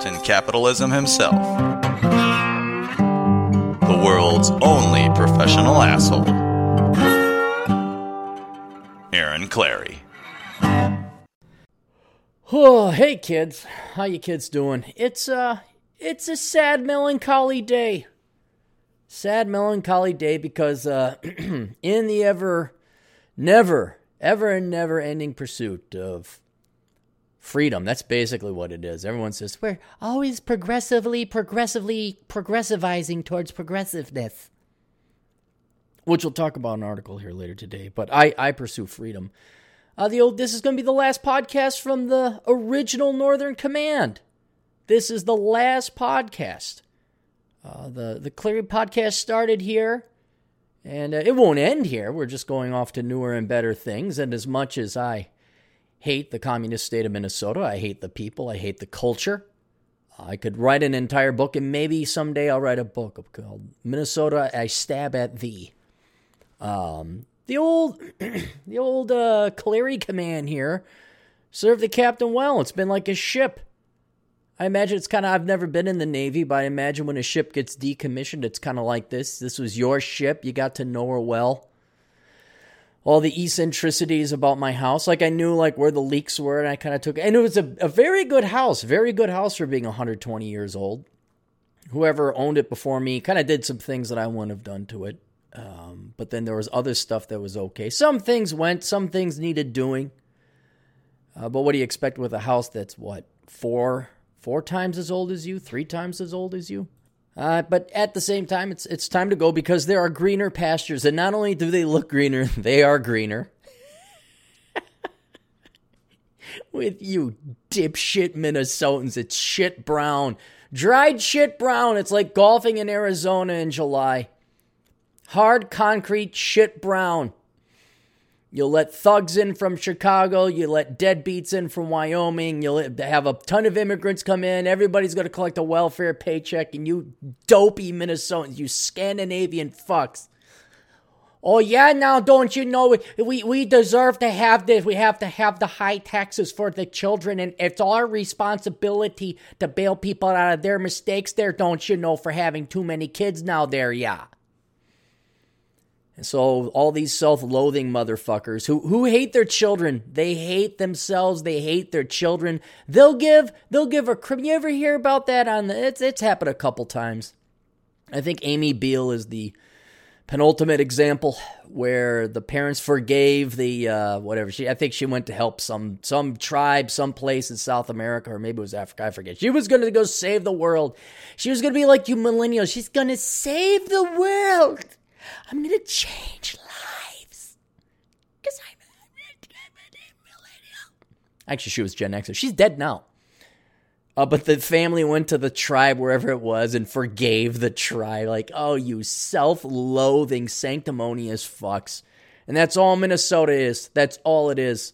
Captain Capitalism himself, the world's only professional asshole, Aaron Clarey. Oh, hey kids. How you kids doing? It's uh it's a sad melancholy day. Sad melancholy day because uh in the ever never ever and never ending pursuit of freedom. That's basically what it is. Everyone says we're always progressively progressively progressivizing towards progressiveness. Which we'll talk about an article here later today, but I I pursue freedom. Uh, the old, this is going to be the last podcast from the original Northern Command. This is the last podcast. Uh, the the Clarey podcast started here, and uh, it won't end here. We're just going off to newer and better things. And as much as I hate the communist state of Minnesota, I hate the people, I hate the culture. I could write an entire book, and maybe someday I'll write a book called "Minnesota: I Stab at Thee." Um, the old the old uh Clarey command here served the captain well. It's been like a ship. I imagine it's kind of I've never been in the Navy, but I imagine when a ship gets decommissioned, it's kind of like this. This was your ship. You got to know her well. All the eccentricities about my house, like I knew like where the leaks were, and I kind of took. And it was a, a very good house, very good house for being 120 years old. Whoever owned it before me kind of did some things that I wouldn't have done to it. Um, but then there was other stuff that was okay. Some things went, some things needed doing. Uh, but what do you expect with a house that's what four four times as old as you, three times as old as you? Uh, but at the same time, it's it's time to go because there are greener pastures, and not only do they look greener, they are greener. with you dipshit Minnesotans, it's shit brown, dried shit brown. It's like golfing in Arizona in July hard concrete shit brown. You'll let thugs in from Chicago. You let deadbeats in from Wyoming. You'll have a ton of immigrants come in. Everybody's going to collect a welfare paycheck. And you dopey Minnesotans, you Scandinavian fucks. Oh, yeah, now don't you know we, we deserve to have this? We have to have the high taxes for the children. And it's our responsibility to bail people out of their mistakes there, don't you know, for having too many kids now there, yeah. And so all these self-loathing motherfuckers who who hate their children, they hate themselves, they hate their children. They'll give they'll give a crib. You ever hear about that on the it's it's happened a couple times. I think Amy Biehl is the penultimate example where the parents forgave the uh, whatever she I think she went to help some some tribe someplace in South America or maybe it was Africa I forget. She was going to go save the world. She was going to be like you millennials. She's going to save the world. I'm going to change lives. Because I'm a millennial. Actually, she was Gen X. She's dead now. Uh, but the family went to the tribe, wherever it was, and forgave the tribe. Like, oh, you self loathing, sanctimonious fucks. And that's all Minnesota is. That's all it is.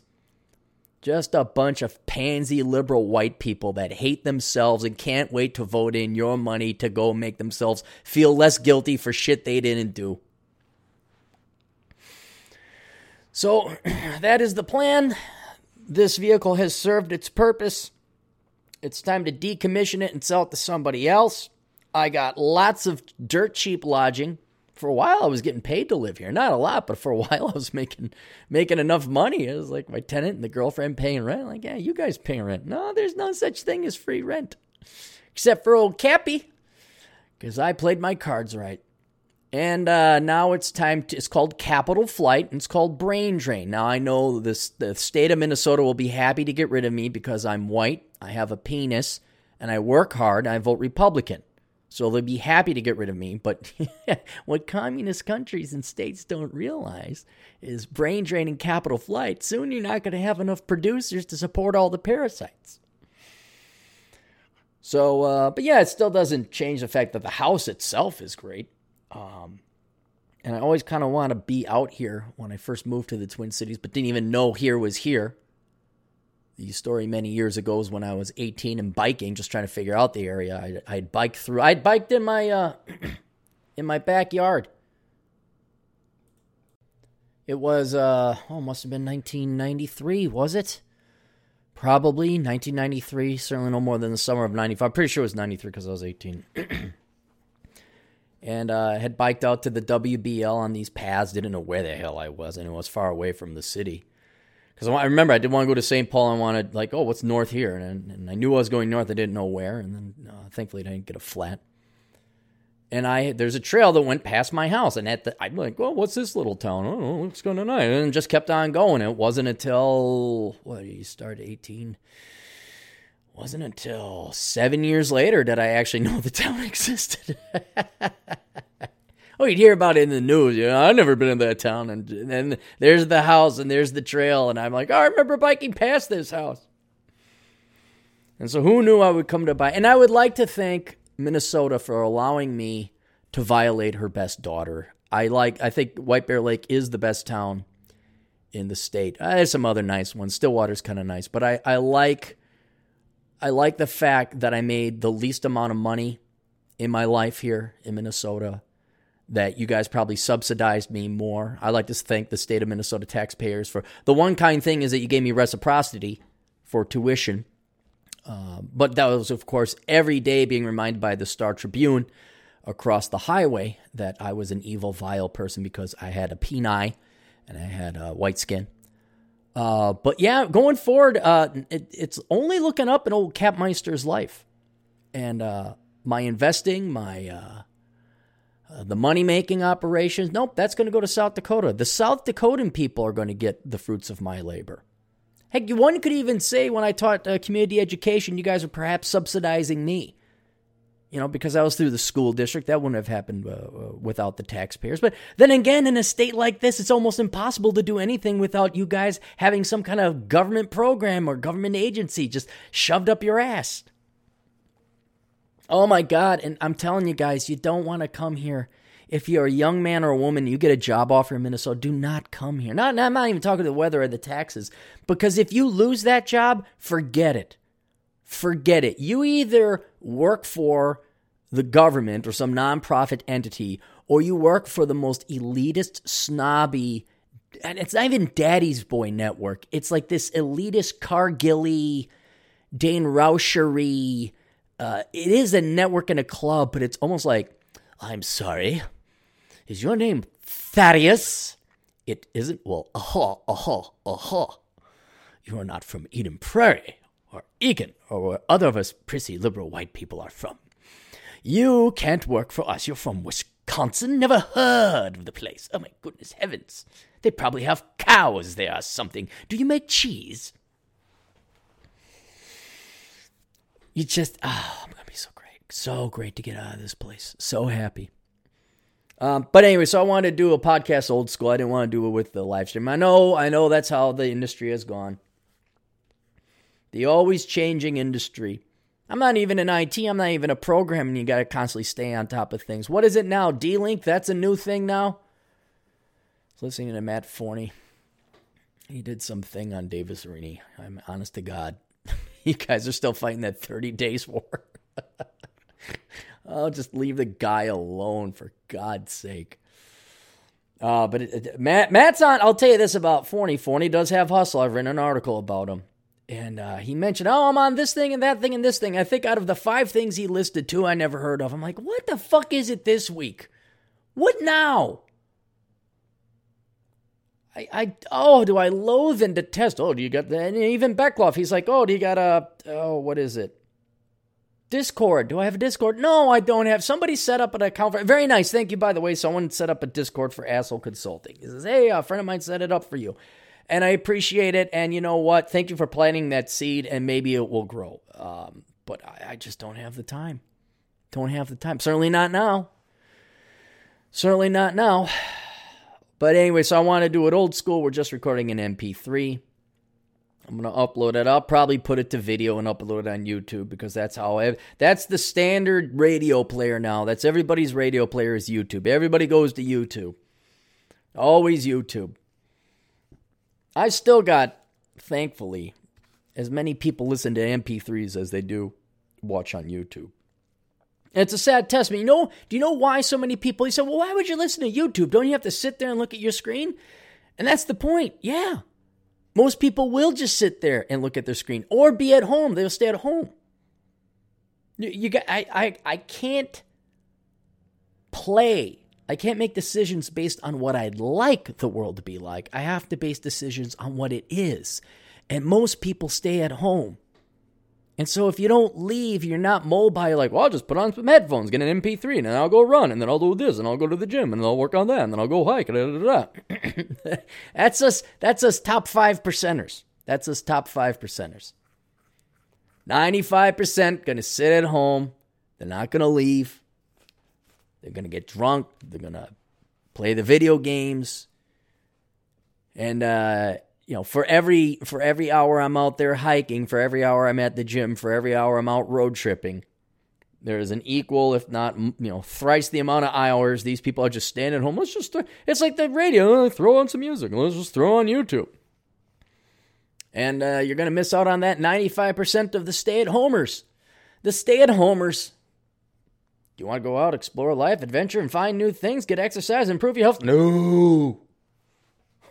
Just a bunch of pansy liberal white people that hate themselves and can't wait to vote in your money to go make themselves feel less guilty for shit they didn't do. So that is the plan. This vehicle has served its purpose. It's time to decommission it and sell it to somebody else. I got lots of dirt cheap lodging. For a while, I was getting paid to live here. Not a lot, but for a while, I was making making enough money. It was like my tenant and the girlfriend paying rent. Like, yeah, you guys paying rent. No, there's no such thing as free rent, except for old Cappy, because I played my cards right. And uh, now it's time to, it's called Capital Flight and it's called Brain Drain. Now I know this the state of Minnesota will be happy to get rid of me because I'm white, I have a penis, and I work hard, and I vote Republican. So they'll be happy to get rid of me. But what communist countries and states don't realize is brain draining capital flight. Soon you're not going to have enough producers to support all the parasites. So, uh, but yeah, it still doesn't change the fact that the house itself is great. Um, and I always kind of want to be out here when I first moved to the Twin Cities, but didn't even know here was here. The story many years ago was when I was 18 and biking, just trying to figure out the area. I'd, I'd biked through. I'd biked in my uh, in my backyard. It was uh, oh, must have been 1993, was it? Probably 1993. Certainly no more than the summer of 95. I'm pretty sure it was 93 because I was 18. and uh, had biked out to the WBL on these paths. Didn't know where the hell I was, and it was far away from the city. Because I remember I did want to go to St. Paul. I wanted like, oh, what's north here? And, and I knew I was going north. I didn't know where. And then uh, thankfully I didn't get a flat and I there's a trail that went past my house, and at the I'm like, well, what's this little town? Oh, kind of nice, and just kept on going. It wasn't until what you start 18. Wasn't until seven years later did I actually know the town existed. oh, you'd hear about it in the news. You know, I've never been in that town, and then there's the house, and there's the trail, and I'm like, oh, I remember biking past this house. And so, who knew I would come to buy? And I would like to thank Minnesota for allowing me to violate her best daughter. I like. I think White Bear Lake is the best town in the state. Uh, there's some other nice ones. Stillwater's kind of nice, but I, I like I like the fact that I made the least amount of money in my life here in Minnesota. That you guys probably subsidized me more. I like to thank the state of Minnesota taxpayers for the one kind thing is that you gave me reciprocity for tuition uh, but that was, of course, every day being reminded by the Star Tribune across the highway that I was an evil, vile person because I had a peni and I had uh, white skin. Uh, but yeah, going forward, uh, it, it's only looking up in old Capmeister's life. And uh, my investing, my uh, the money making operations, nope, that's going to go to South Dakota. The South Dakotan people are going to get the fruits of my labor. Heck, one could even say when I taught uh, community education, you guys are perhaps subsidizing me. You know, because I was through the school district, that wouldn't have happened uh, uh, without the taxpayers. But then again, in a state like this, it's almost impossible to do anything without you guys having some kind of government program or government agency just shoved up your ass. Oh my God. And I'm telling you guys, you don't want to come here if you're a young man or a woman, you get a job offer in Minnesota, do not come here. Not, I'm not even talking the weather or the taxes, because if you lose that job, forget it. Forget it. You either work for the government or some nonprofit entity, or you work for the most elitist, snobby, and it's not even Daddy's Boy Network. It's like this elitist Cargilly, Dain Rauschery. Uh, it is a network and a club, but it's almost like, I'm sorry, is your name Thaddeus? It isn't? Well, aha, aha, aha. You are not from Eden Prairie or Eagan or where other of us prissy liberal white people are from. You can't work for us. You're from Wisconsin. Never heard of the place. Oh my goodness heavens. They probably have cows there or something. Do you make cheese? You just, ah, oh, I'm going to be so great. So great to get out of this place. So happy. Um, but anyway, so I wanted to do a podcast old school. I didn't want to do it with the live stream. I know, I know that's how the industry has gone. The always changing industry. I'm not even in IT. I'm not even a program, and you got to constantly stay on top of things. What is it now? DLive? That's a new thing now. Listening to Matt Forney. He did something on Davis Aurini. I'm honest to God. you guys are still fighting that 30 days war. Oh, just leave the guy alone for God's sake. Uh, but it, it, Matt, Matt's on. I'll tell you this about Forney. Forney does have hustle. I've written an article about him. And uh, he mentioned, oh, I'm on this thing and that thing and this thing. I think out of the five things he listed, two I never heard of. I'm like, what the fuck is it this week? What now? I, I oh, do I loathe and detest? Oh, do you got the, and even Beckloff? He's like, oh, do you got a, oh, what is it? Discord. Do I have a Discord? No, I don't have. Somebody set up an account for. Very nice. Thank you, by the way. Someone set up a Discord for Asshole Consulting. He says, "Hey, a friend of mine set it up for you," and I appreciate it. And you know what? Thank you for planting that seed, and maybe it will grow. Um, but I, I just don't have the time. Don't have the time. Certainly not now. Certainly not now. But anyway, so I want to do it old school. We're just recording an MP3. I'm gonna upload it. I'll probably put it to video and upload it on YouTube because that's how I. That's the standard radio player now. That's everybody's radio player is YouTube. Everybody goes to YouTube. Always YouTube. I still got, thankfully, as many people listen to MP3s as they do watch on YouTube. And it's a sad testament. You know, do you know why so many people? He said, well, why would you listen to YouTube? Don't you have to sit there and look at your screen? And that's the point. Yeah. Most people will just sit there and look at their screen or be at home. They'll stay at home. You, you got I, I I can't play. I can't make decisions based on what I'd like the world to be like. I have to base decisions on what it is. And most people stay at home. And so if you don't leave, you're not mobile. You're like, well, I'll just put on some headphones, get an MP3, and then I'll go run, and then I'll do this, and I'll go to the gym, and then I'll work on that, and then I'll go hike. Da, da, da. that's us. That's us top five percenters. That's us top five percenters. Ninety-five percent gonna sit at home. They're not gonna leave. They're gonna get drunk. They're gonna play the video games, and uh, you know, for every for every hour I'm out there hiking, for every hour I'm at the gym, for every hour I'm out road tripping, there is an equal, if not, you know, thrice the amount of hours these people are just standing at home. Let's just, it's like the radio, throw on some music, let's just throw on YouTube. And uh, you're going to miss out on that 95% of the stay at homers. The stay at homers. Do you want to go out, explore life, adventure, and find new things, get exercise, improve your health? No.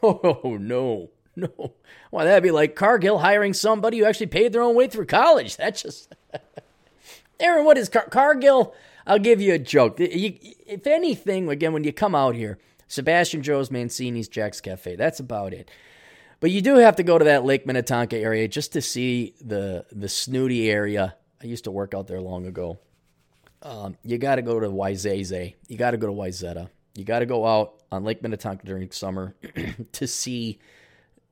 Oh, no. No. Why, that'd be like Cargill hiring somebody who actually paid their own way through college. That's just. Aaron, what is Car- Cargill? I'll give you a joke. You, if anything, again, when you come out here, Sebastian Joe's, Mancini's, Jack's Cafe. That's about it. But you do have to go to that Lake Minnetonka area just to see the the snooty area. I used to work out there long ago. Um, you got to go to Wayzata. You got to go to Wayzata. You got to go out on Lake Minnetonka during summer to see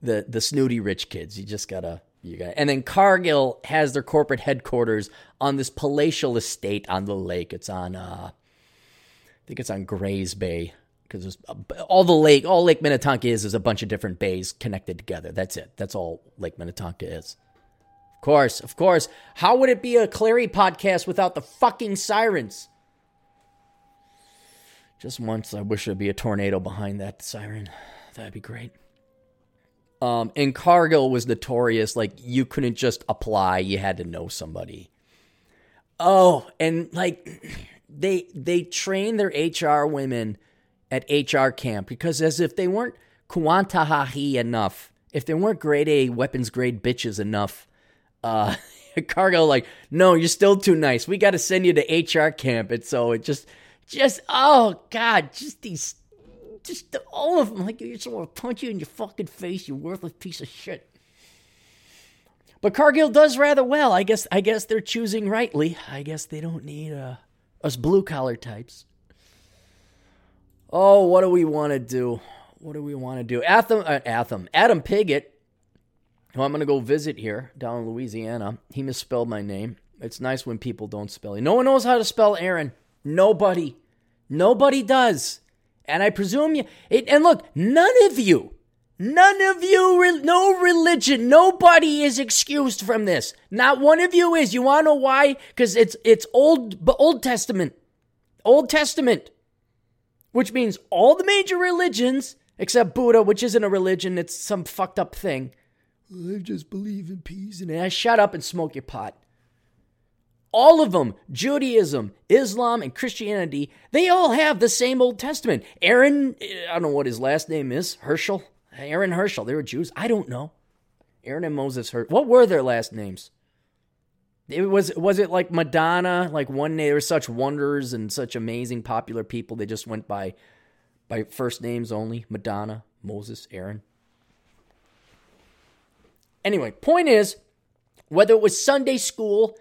the the snooty rich kids. You just gotta you got and then Cargill has their corporate headquarters on this palatial estate on the lake. It's on uh I think it's on Grays Bay because all the lake all Lake Minnetonka is is a bunch of different bays connected together. That's it. That's all Lake Minnetonka is. Of course, of course. How would it be a Clarey podcast without the fucking sirens? Just once, I wish there'd be a tornado behind that siren. That'd be great. Um, and Cargill was notorious. Like you couldn't just apply; you had to know somebody. Oh, and like they they train their HR women at HR camp because as if they weren't Kuantahahi enough, if they weren't grade A weapons grade bitches enough, uh, Cargill like, no, you're still too nice. We got to send you to HR camp, and so it just, just oh god, just these just all of them. Like, you just want to punch you in your fucking face, you worthless piece of shit. But Cargill does rather well. I guess. I guess they're choosing rightly. I guess they don't need uh, us blue collar types. Oh, what do we want to do? What do we want to do? Atham, uh, Atham, Adam Piggott, who I'm going to go visit here down in Louisiana. He misspelled my name. It's nice when people don't spell it. No one knows how to spell Aaron. Nobody. Nobody does. And I presume you, it, and look, none of you, none of you, no religion, nobody is excused from this. Not one of you is. You want to know why? Because it's, it's Old, Old Testament. Old Testament. Which means all the major religions, except Buddha, which isn't a religion, it's some fucked up thing. I just believe in peace and I shut up and smoke your pot all of them, Judaism, Islam, and Christianity, they all have the same Old Testament. Aaron, eh, I don't know what his last name is, Herschel? Aaron Herschel, they were Jews. I don't know. Aaron and Moses Herschel. What were their last names? It was was it like Madonna? Like one day they were such wonders and such amazing popular people. They just went by by first names only. Madonna, Moses, Aaron. Anyway, point is, whether it was Sunday school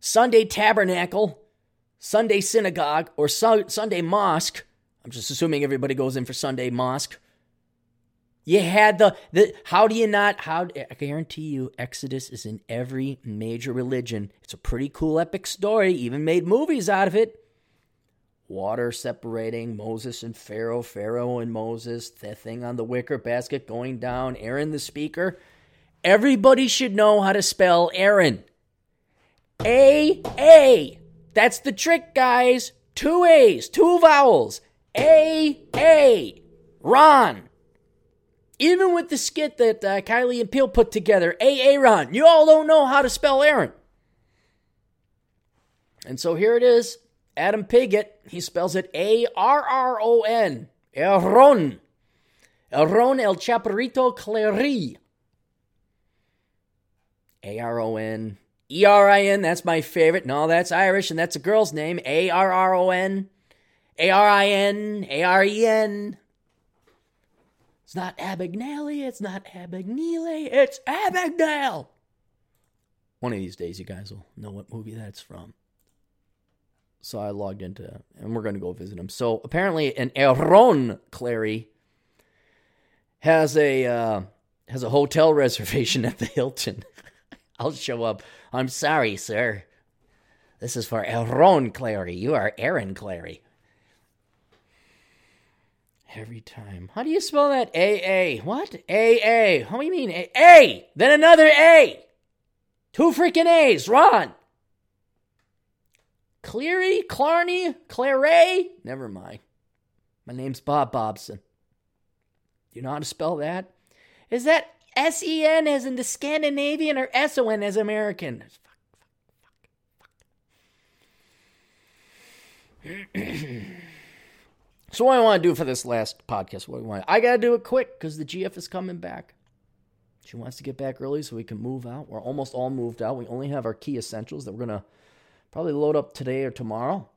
Sunday tabernacle, Sunday synagogue, or su- Sunday mosque. I'm just assuming everybody goes in for Sunday mosque. You had the, the how do you not how I guarantee you Exodus is in every major religion. It's a pretty cool epic story, even made movies out of it. Water separating Moses and Pharaoh, Pharaoh and Moses, the thing on the wicker basket going down, Aaron the speaker. Everybody should know how to spell Aaron. A A. That's the trick, guys. Two A's, two vowels. A A. Ron. Even with the skit that uh, Kylie and Peele put together, A A Ron, you all don't know how to spell Aaron. And so here it is. Adam Piggott, he spells it A R R O N. Aaron. Aaron El Chaparrito Clarey. A R O N. E R I N, that's my favorite. No, that's Irish, and that's a girl's name. A R R O N. A R I N. A R E N. It's not Abagnale, it's not Abagnale, it's Abagnale. One of these days, you guys will know what movie that's from. So I logged into, and we're going to go visit him. So apparently, an Aaron Clarey has a uh, has a hotel reservation at the Hilton. I'll show up. I'm sorry, sir. This is for Aaron Clarey. You are Aaron Clarey. Every time. How do you spell that? A A. What? A A. How do you mean A? Then another A. Two freaking A's. Ron. Cleary, Clarney, Claray. Never mind. My name's Bob Bobson. You know how to spell that? Is that S E N as in the Scandinavian or S O N as American? so what I want to do for this last podcast, what I want, I gotta do it quick because the GF is coming back. She wants to get back early so we can move out. We're almost all moved out. We only have our key essentials that we're gonna probably load up today or tomorrow.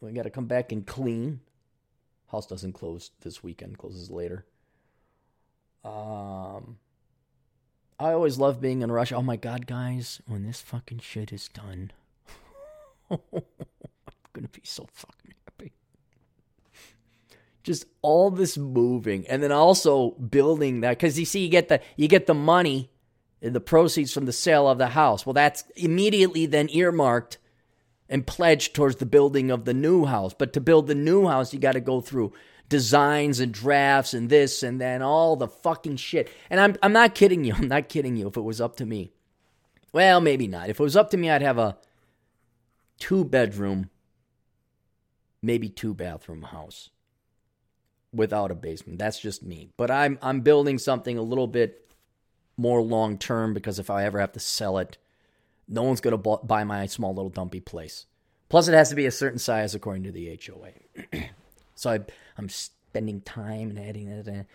We got to come back and clean. House doesn't close this weekend; closes later. Um, I always love being in a rush. Oh my god, guys, when this fucking shit is done, I'm gonna be so fucking happy. Just all this moving, and then also building that because you see, you get the you get the money, and the proceeds from the sale of the house. Well, that's immediately then earmarked and pledged towards the building of the new house. But to build the new house, you got to go through designs and drafts and this and then all the fucking shit. And I'm I'm not kidding you. I'm not kidding you. If it was up to me, well, maybe not. If it was up to me, I'd have a two bedroom, maybe two bathroom house without a basement. That's just me. But I'm I'm building something a little bit more long term because if I ever have to sell it, no one's going to buy my small little dumpy place. Plus, it has to be a certain size according to the HOA. so I, I'm spending time and adding that. In.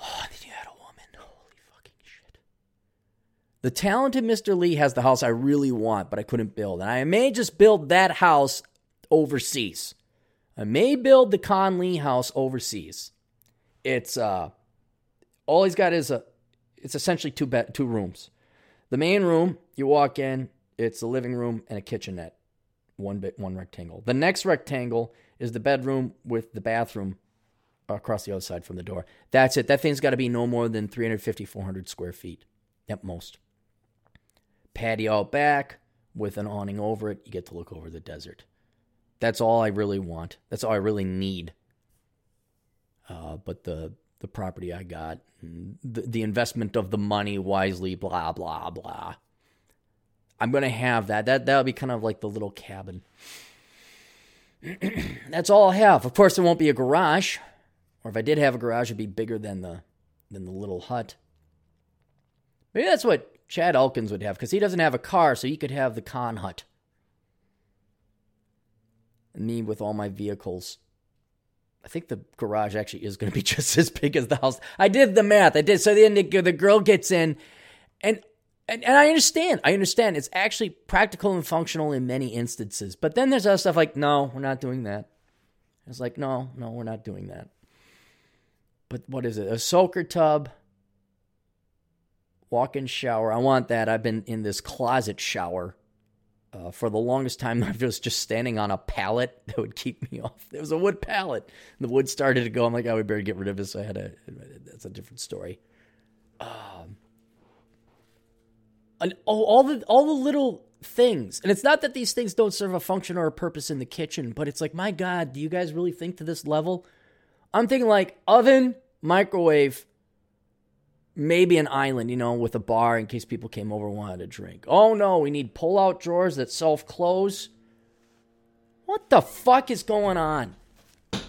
Oh, then you had a woman. Holy fucking shit. The talented Mr. Lee has the house I really want, but I couldn't build. And I may just build that house overseas. I may build the Con Lee house overseas. It's uh all he's got is a it's essentially two bed two rooms. The main room, you walk in, it's a living room and a kitchenette. One bit one rectangle. The next rectangle is the bedroom with the bathroom across the other side from the door. That's it. That thing's got to be no more than 350, 400 square feet at most. Patio out back with an awning over it. You get to look over the desert. That's all I really want. That's all I really need. Uh, but the the property I got, the, the investment of the money wisely, blah blah blah. I'm gonna have that. That that'll be kind of like the little cabin. That's all I have. Of course, there won't be a garage, or if I did have a garage, it'd be bigger than the than the little hut. Maybe that's what Chad Elkins would have, because he doesn't have a car, so he could have the con hut. And me with all my vehicles. I think the garage actually is going to be just as big as the house. I did the math. I did. So then the, the girl gets in, and, and and I understand. I understand. It's actually practical and functional in many instances. But then there's other stuff like, no, we're not doing that. It's like, no, no, we're not doing that. But what is it? A soaker tub, walk-in shower. I want that. I've been in this closet shower uh, for the longest time, I was just standing on a pallet that would keep me off. It was a wood pallet. The wood started to go. I'm like, oh, we better get rid of this. I had a. That's a different story. Um, and oh, all the all the little things, and it's not that these things don't serve a function or a purpose in the kitchen, but it's like, my God, do you guys really think to this level? I'm thinking like oven, microwave, maybe an island, you know, with a bar in case people came over wanted a drink. Oh no, we need pull out drawers that self close. What the fuck is going on? Of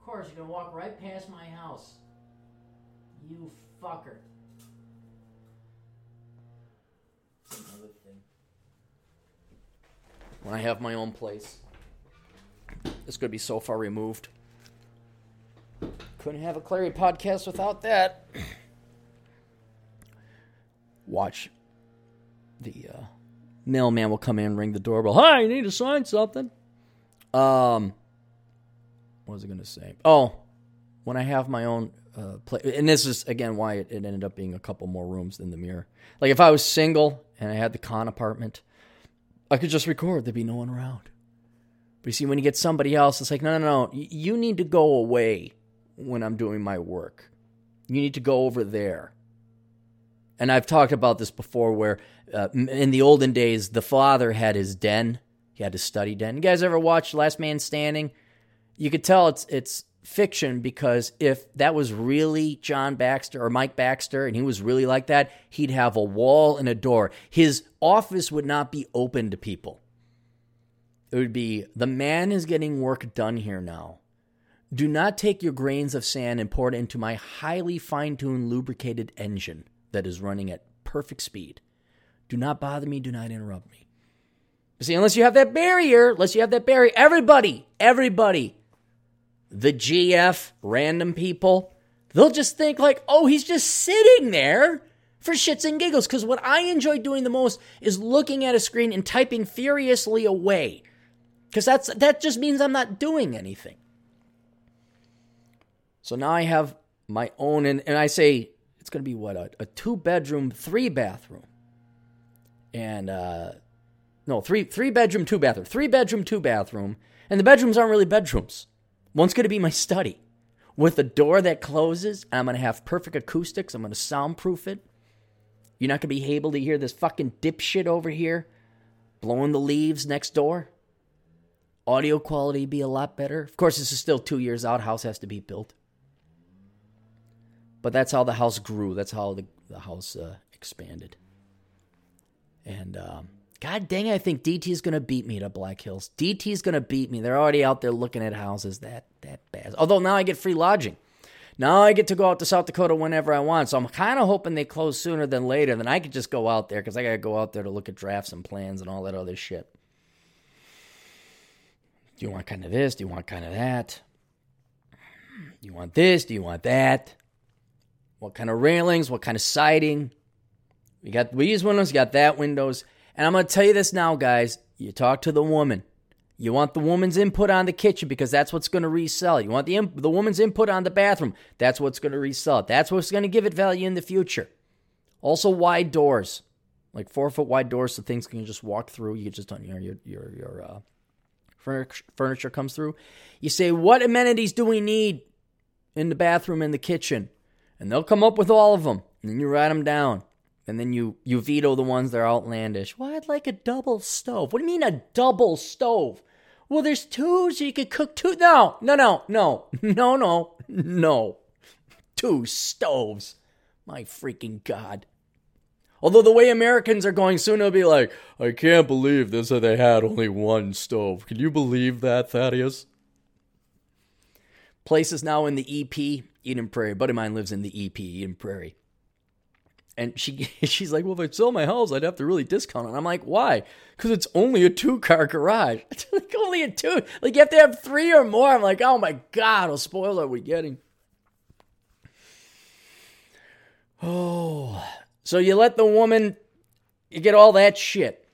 course, you're gonna walk right past my fucker. Another thing. When I have my own place, it's gonna be so far removed. Couldn't have a Clarey podcast without that. Watch the uh, mailman will come in, ring the doorbell. Hi, you need to sign something. Um, what was I going to say? Oh, when I have my own uh, place, and this is again why it, it ended up being a couple more rooms than the mirror. Like if I was single and I had the con apartment, I could just record. There'd be no one around. But you see, when you get somebody else, it's like, no, no, no. You need to go away when I'm doing my work. You need to go over there. And I've talked about this before where uh, in the olden days, the father had his den. He had his study den. You guys ever watch Last Man Standing? You could tell it's it's fiction because if that was really John Baxter or Mike Baxter and he was really like that, he'd have a wall and a door. His office would not be open to people. It would be the man is getting work done here now. Do not take your grains of sand and pour it into my highly fine tuned lubricated engine that is running at perfect speed. Do not bother me. Do not interrupt me. See, unless you have that barrier, unless you have that barrier, everybody, everybody, the GF, random people, they'll just think like, oh, he's just sitting there for shits and giggles. Because what I enjoy doing the most is looking at a screen and typing furiously away. Because that's that just means I'm not doing anything. So now I have my own, and, and I say it's going to be what a, a two bedroom, three bathroom, and uh, no three three bedroom, two bathroom, three bedroom, two bathroom, and the bedrooms aren't really bedrooms. One's going to be my study with a door that closes. I'm going to have perfect acoustics. I'm going to soundproof it. You're not going to be able to hear this fucking dipshit over here blowing the leaves next door. Audio quality be a lot better. Of course, this is still two years out. House has to be built. But that's how the house grew. That's how the, the house uh, expanded. And um, God dang it, I think DT is going to beat me to Black Hills. DT is going to beat me. They're already out there looking at houses that that bad. Although now I get free lodging. Now I get to go out to South Dakota whenever I want. So I'm kind of hoping they close sooner than later. Then I could just go out there because I got to go out there to look at drafts and plans and all that other shit. Do you want kind of this? Do you want kind of that? Do you want this? Do you want that? what kind of railings, what kind of siding. We got these windows, you got that windows. And I'm going to tell you this now, guys. You talk to the woman. You want the woman's input on the kitchen because that's what's going to resell. You want the imp- the woman's input on the bathroom. That's what's going to resell. That's what's going to give it value in the future. Also, wide doors, like four foot wide doors, so things can just walk through. You just don't, your your your uh, furniture, furniture comes through. You say, what amenities do we need in the bathroom in the kitchen? and they'll come up with all of them, and then you write them down, and then you you veto the ones that are outlandish. Well, I'd like a double stove. What do you mean a double stove? Well, there's two, so you could cook two. No, no, no, no, no, no, no. Two stoves. My freaking god. Although the way Americans are going soon, it'll be like, I can't believe this. That they had only one stove. Can you believe that, Thaddeus? Places now in the EP Eden Prairie. A buddy of mine lives in the EP, Eden Prairie. And she she's like, well, if I sell my house, I'd have to really discount it. I'm like, why? Because it's only a two car garage. It's like only a two. Like you have to have three or more. I'm like, oh my god, what spoiler are we getting? Oh, so you let the woman, you get all that shit.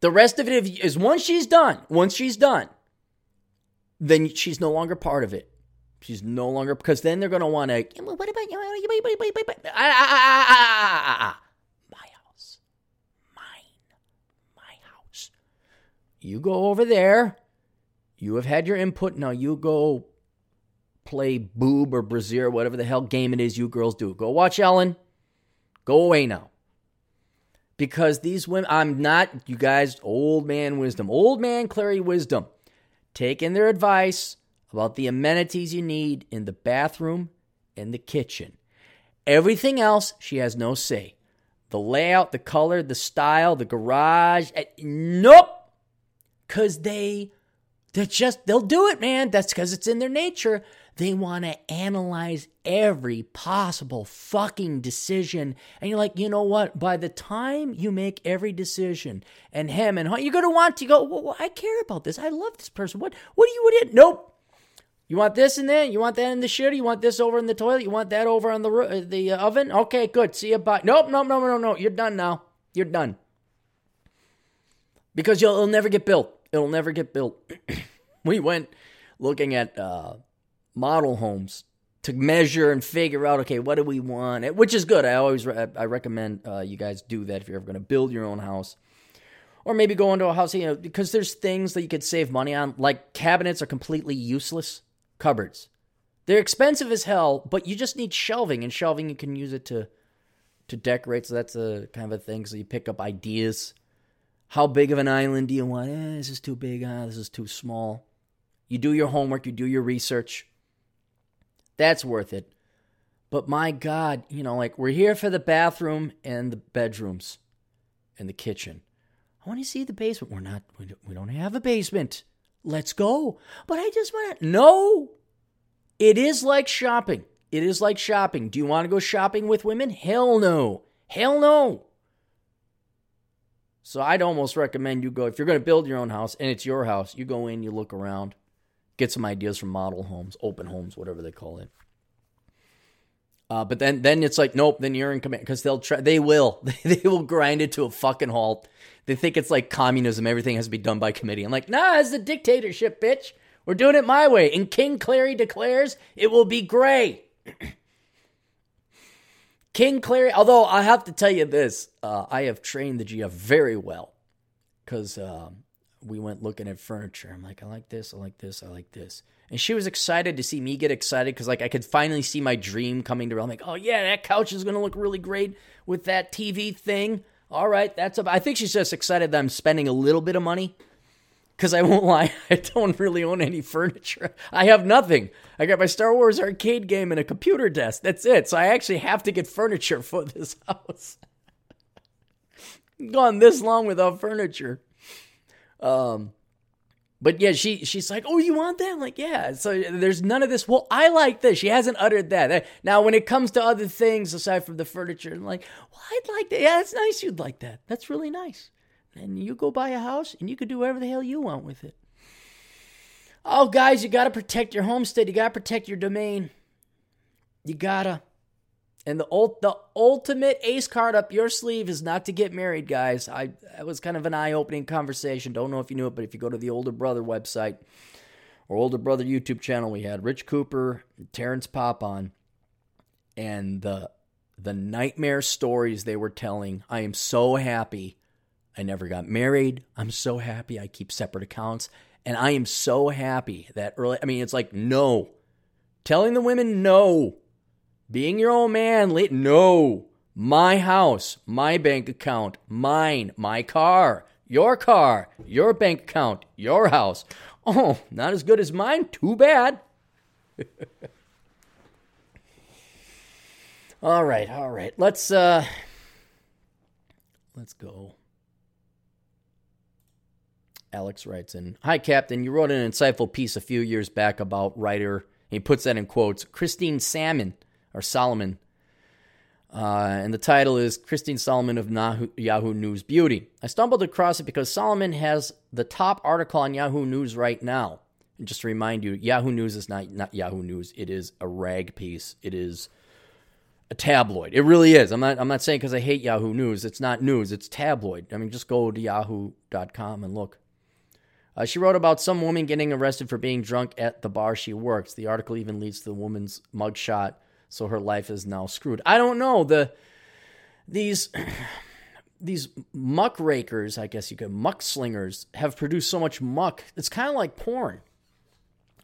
The rest of it is once she's done. Once she's done, then she's no longer part of it. She's no longer because then they're gonna want to. What about you? My house, mine, my house. You go over there. You have had your input. Now you go play boob or brazier, whatever the hell game it is you girls do. Go watch Ellen. Go away now. Because these women, I'm not, you guys, old man wisdom, old man Clarey wisdom, taking their advice about the amenities you need in the bathroom and the kitchen. Everything else, she has no say. The layout, the color, the style, the garage. eh, Nope. Cause they they're just they'll do it, man. That's because it's in their nature. They want to analyze every possible fucking decision. And you're like, you know what? By the time you make every decision and him and you're gonna want to go, well, I care about this. I love this person. What what do you what do nope. You want this in there? You want that in the shitter? You want this over in the toilet? You want that over on the uh, the uh, oven? Okay, good. See you. Bye. Nope, nope, no, no, no. You're done now. You're done. Because you'll, it'll never get built. It'll never get built. we went looking at uh, model homes to measure and figure out. Okay, what do we want? Which is good. I always re- I recommend uh, you guys do that if you're ever going to build your own house or maybe go into a house, you know, because there's things that you could save money on, like cabinets are completely useless. Cupboards, they're expensive as hell, but you just need shelving, and shelving you can use it to to decorate. So that's a kind of a thing. So you pick up ideas. How big of an island do you want? Eh, this is too big. Ah, this is too small. You do your homework. You do your research. That's worth it. But my God, you know, like we're here for the bathroom and the bedrooms and the kitchen. I want to see the basement. We're not, we don't- we don't have a basement. Let's go. But I just want to, no. It is like shopping. It is like shopping. Do you want to go shopping with women? Hell no. Hell no. So I'd almost recommend you go, if you're going to build your own house and it's your house, you go in, you look around, get some ideas from model homes, open homes, whatever they call it. Uh, but then, then it's like, nope. Then you're in command because they'll try. They will. They will grind it to a fucking halt. They think it's like communism. Everything has to be done by committee. I'm like, nah, it's a dictatorship, bitch. We're doing it my way. And King Clarey declares it will be gray. King Clarey. Although I have to tell you this, uh, I have trained the GF very well because um, we went looking at furniture. I'm like, I like this, I like this, I like this. And she was excited to see me get excited because like I could finally see my dream coming to. Real. I'm like, oh yeah, that couch is gonna look really great with that TV thing. All right, that's. A, I think she's just excited that I'm spending a little bit of money. Because I won't lie, I don't really own any furniture. I have nothing. I got my Star Wars arcade game and a computer desk. That's it. So I actually have to get furniture for this house. Gone this long without furniture. Um, but yeah, she she's like, "Oh, you want that?" I'm like, yeah. So there's none of this. Well, I like this. She hasn't uttered that. Now, when it comes to other things aside from the furniture, I'm like, "Well, I'd like that. Yeah, that's nice. You'd like that. That's really nice." And you go buy a house, and you could do whatever the hell you want with it. Oh, guys, you got to protect your homestead. You got to protect your domain. You gotta. And the ult- the ultimate ace card up your sleeve is not to get married, guys. I that was kind of an eye opening conversation. Don't know if you knew it, but if you go to the Older Brother website or Older Brother YouTube channel, we had Rich Cooper, Terrence Popp on, and the the nightmare stories they were telling. I am so happy I never got married. I'm so happy I keep separate accounts, and I am so happy that early. I mean, it's like no, telling the women no being your own man, late. No. My house, my bank account, mine, my car, your car, your bank account, your house. Oh, not as good as mine? Too bad. all right, all right. Let's uh let's go. Alex writes in Hi, Captain. You wrote an insightful piece a few years back about writer, he puts that in quotes, Christine Salmon, or Solomon. Uh, and the title is Christine Solomon of Yahoo News Beauty. I stumbled across it because Solomon has the top article on Yahoo News right now. And just to remind you, Yahoo News is not, not Yahoo News. It is a rag piece. It is a tabloid. It really is. I'm not I'm not saying because I hate Yahoo News. It's not news. It's tabloid. I mean, just go to yahoo.com and look. Uh, she wrote about some woman getting arrested for being drunk at the bar she works. The article even leads to the woman's mugshot, so her life is now screwed. I don't know the these these muckrakers, I guess you could muck slingers, have produced so much muck. It's kind of like porn.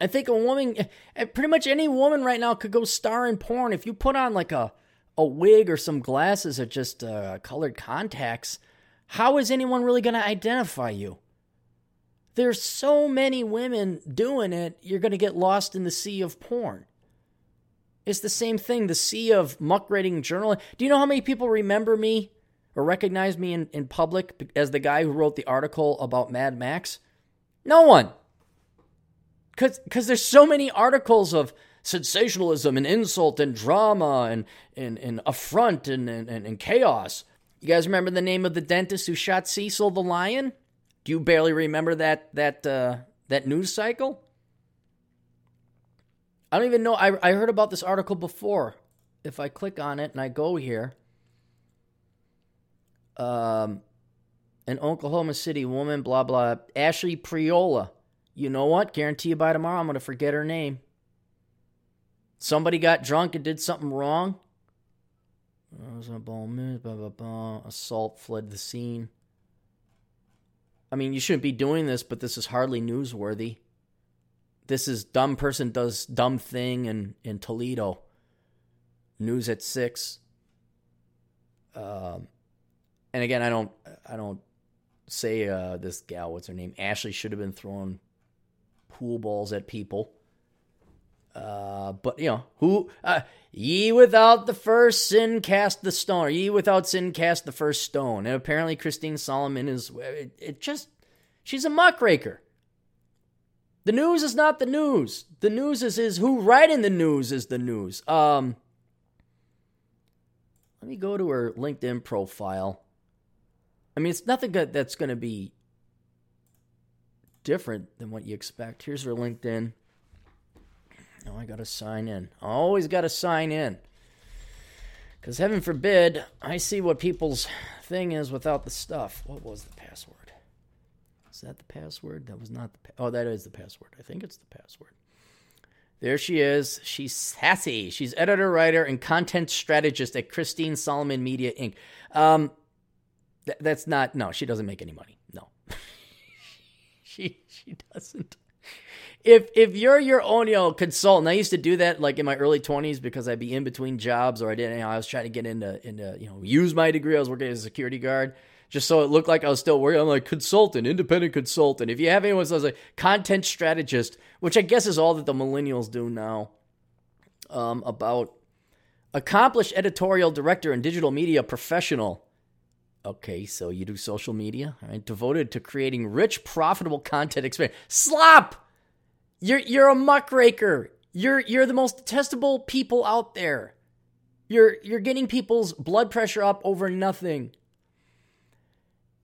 I think a woman, eh, pretty much any woman right now could go star in porn if you put on like a a wig or some glasses or just uh, colored contacts. How is anyone really going to identify you? There's so many women doing it, you're going to get lost in the sea of porn. It's the same thing, the sea of muckraking journal. Do you know how many people remember me or recognize me in, in public as the guy who wrote the article about Mad Max? No one. Because there's so many articles of sensationalism and insult and drama and, and, and affront and, and, and chaos. You guys remember the name of the dentist who shot Cecil the lion? Do you barely remember that that uh, that news cycle? I don't even know. I, I heard about this article before. If I click on it and I go here, um, an Oklahoma City woman, blah blah, Ashley Priola. You know what? Guarantee you by tomorrow I'm gonna forget her name. Somebody got drunk and did something wrong. Assault fled the scene. I mean, you shouldn't be doing this, but this is hardly newsworthy. This is dumb person does dumb thing in, in Toledo. News at six. Um, and again, I don't, I don't say uh, this gal, what's her name, Ashley, should have been throwing pool balls at people. Uh, but you know who uh, ye without the first sin cast the stone, or ye without sin cast the first stone. And apparently, Christine Solomon is it, it just she's a muckraker. The news is not the news. The news is is who writing the news is the news. Um, let me go to her LinkedIn profile. I mean, it's nothing that's going to be different than what you expect. Here's her LinkedIn. Oh, I got to sign in. I Always got to sign in. Because heaven forbid, I see what people's thing is without the stuff. What was the password? That the password? That was not the. Pa- oh, that is the password. I think it's the password. There she is. She's sassy. She's editor, writer, and content strategist at Christine Solomon Media Inc. Um, th- that's not. No, she doesn't make any money. No, she she doesn't if if you're your own you know consultant, I used to do that like in my early twenties because I'd be in between jobs or I didn't. You know, I was trying to get into into you know use my degree. I was working as a security guard just so it looked like I was still working. I'm like consultant, independent consultant. If you have anyone who's a content strategist, which I guess is all that the millennials do now, um, about accomplished editorial director and digital media professional. Okay, so you do social media, right? Devoted to creating rich, profitable content experience. Slop! You're you're a muckraker. You're you're the most detestable people out there. You're you're getting people's blood pressure up over nothing.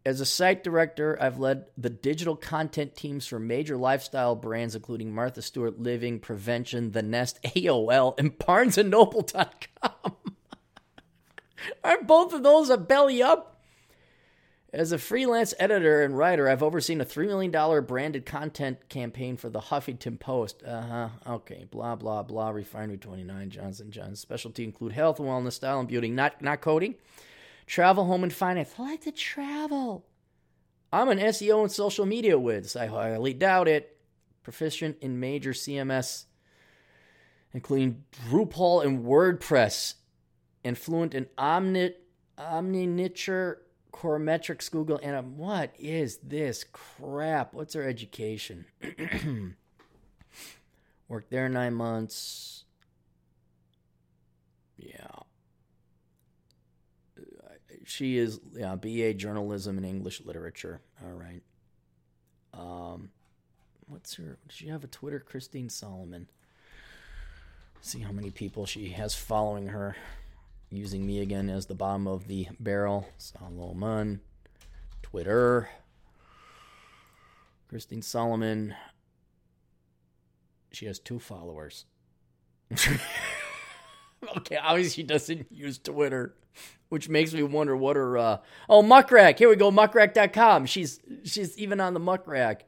As a site director, I've led the digital content teams for major lifestyle brands including Martha Stewart Living, Prevention, The Nest, AOL, and BarnesandNoble.com. Aren't both of those a belly up? As a freelance editor and writer, I've overseen a $3 million branded content campaign for the Huffington Post. Uh huh. Okay. Blah, blah, blah. Refinery 29, Johnson Johnson. Specialty include health, wellness, style, and beauty. Not, not coding. Travel, home, and finance. I like to travel. I'm an SEO and social media whiz. I highly doubt it. Proficient in major CMS, including Drupal and WordPress. And fluent in Omni, Omniture Coremetrics, Google, and um, what is this crap? What's our education? Worked there nine months. Yeah. She is yeah, BA journalism and English literature. All right. Um, what's her? Does she have a Twitter? Christine Solomon. See how many people she has following her using me again as the bottom of the barrel. Solomon, Twitter, Christine Solomon. She has two followers. okay, obviously she doesn't use Twitter, which makes me wonder what her. Uh, oh, Muckrack. Here we go, muckrack.com. She's she's even on the Muckrack.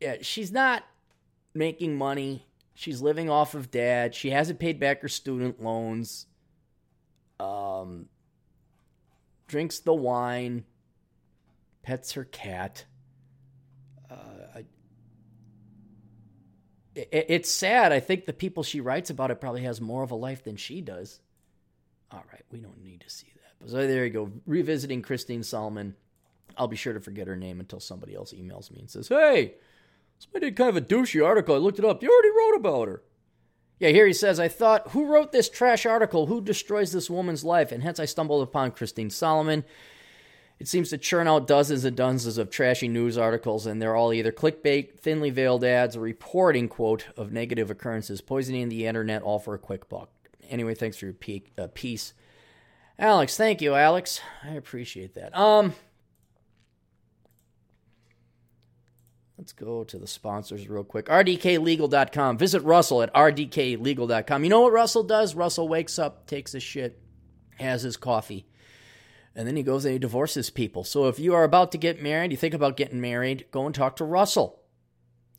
Yeah, she's not making money She's living off of dad. She hasn't paid back her student loans. Um, drinks the wine, pets her cat. Uh, it, it's sad. I think the people she writes about it probably has more of a life than she does. All right, we don't need to see that. So there you go. Revisiting Christine Solomon. I'll be sure to forget her name until somebody else emails me and says, Hey, somebody did kind of a douchey article. I looked it up. You already wrote about her. Yeah, here he says, I thought, who wrote this trash article? Who destroys this woman's life? And hence I stumbled upon Christine Solomon. It seems to churn out dozens and dozens of trashy news articles, and they're all either clickbait, thinly veiled ads, or reporting, quote, of negative occurrences, poisoning the internet, all for a quick buck. Anyway, thanks for your uh, piece. Alex, thank you, Alex. I appreciate that. Um, Let's go to the sponsors real quick. RDKLegal.com. Visit Russell at RDKLegal.com. You know what Russell does? Russell wakes up, takes a shit, has his coffee, and then he goes and he divorces people. So if you are about to get married, you think about getting married, go and talk to Russell.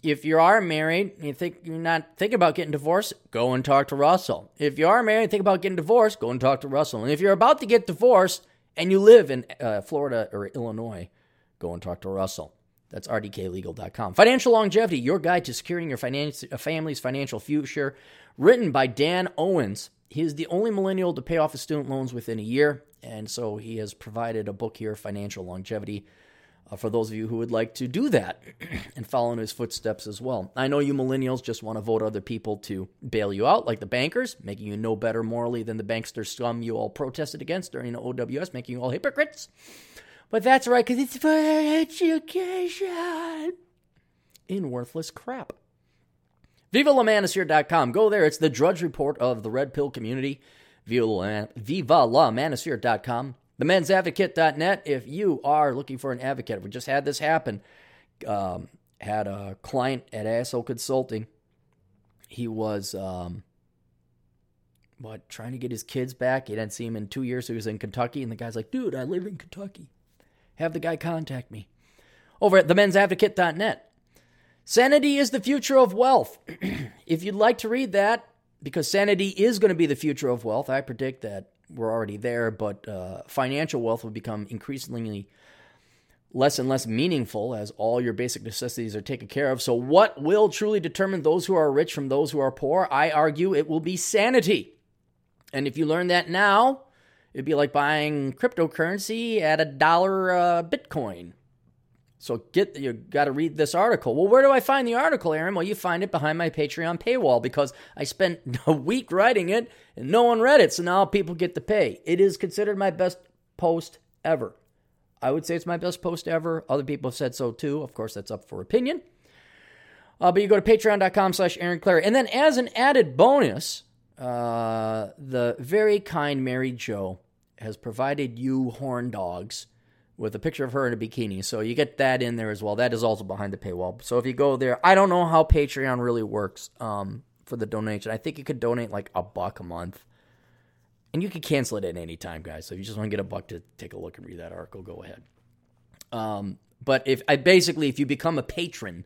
If you are married and you think you're not thinking about getting divorced, go and talk to Russell. If you are married and think about getting divorced, go and talk to Russell. And if you're about to get divorced and you live in uh, Florida or Illinois, go and talk to Russell. That's rdklegal.com. Financial Longevity, your guide to securing your finance, uh, family's financial future. Written by Dan Owens. He is the only millennial to pay off his student loans within a year. And so he has provided a book here, Financial Longevity, uh, for those of you who would like to do that and follow in his footsteps as well. I know you millennials just want to vote other people to bail you out, like the bankers, making you no better morally than the bankster scum you all protested against during the OWS, making you all hypocrites. But that's right, because it's for education in worthless crap. VivaLaManosphere.com. Go there. It's the Drudge Report of the Red Pill community. VivaLaManosphere.com. TheMen'sAdvocate.net. If you are looking for an advocate, we just had this happen. Um, had a client at Asshole Consulting. He was um, what trying to get his kids back. He didn't see him in two years. He was in Kentucky, and the guy's like, "Dude, I live in Kentucky." have the guy contact me over at themensadvocate.net. Sanity is the future of wealth. if you'd like to read that, because sanity is going to be the future of wealth, I predict that we're already there, but uh, financial wealth will become increasingly less and less meaningful as all your basic necessities are taken care of. So, what will truly determine those who are rich from those who are poor? I argue it will be sanity. And if you learn that now, It'd be like buying cryptocurrency at a dollar uh, Bitcoin. So get you got to read this article. Well, where do I find the article, Aaron? Well, you find it behind my Patreon paywall because I spent a week writing it and no one read it. So now people get to pay. It is considered my best post ever. I would say it's my best post ever. Other people have said so too. Of course, that's up for opinion. Uh, but you go to patreon.com slash Aaron Clarey. And then as an added bonus, uh, the very kind Mary Jo has provided you horn dogs with a picture of her in a bikini. So you get that in there as well. That is also behind the paywall. So if you go there, I don't know how Patreon really works um, for the donation. I think you could donate like a buck a month. And you can cancel it at any time, guys. So if you just want to get a buck to take a look and read that article, go ahead. Um, but if I basically, if you become a patron,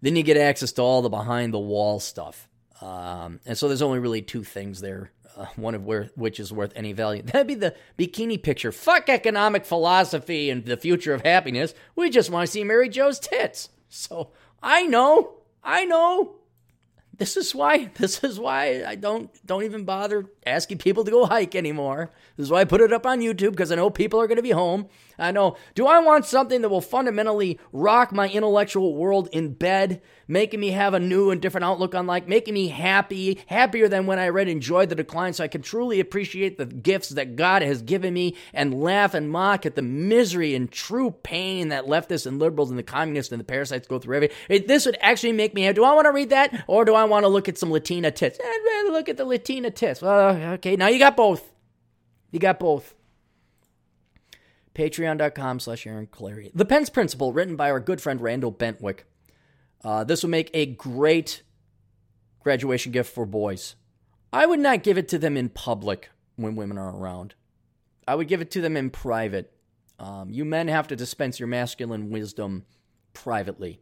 then you get access to all the behind the wall stuff. Um, and so there's only really two things there uh, one of where, which is worth any value. That'd be the bikini picture. Fuck economic philosophy and the future of happiness. We just want to see Mary Jo's tits. So I know, I know. This is why. This is why I don't don't even bother asking people to go hike anymore. This is why I put it up on YouTube because I know people are going to be home. I know. Do I want something that will fundamentally rock my intellectual world in bed, making me have a new and different outlook on life, making me happy, happier than when I read Enjoy the Decline, so I can truly appreciate the gifts that God has given me and laugh and mock at the misery and true pain that leftists and liberals and the communists and the parasites go through every. This would actually make me happy. Do I want to read that or do I want to look at some Latina tits? I'd rather look at the Latina tits. Well, okay, now you got both. You got both. Patreon.com slash Aaron Clarey. The Pence Principle, written by our good friend Randall Bentwick. Uh, this will make a great graduation gift for boys. I would not give it to them in public when women are around. I would give it to them in private. Um, you men have to dispense your masculine wisdom privately.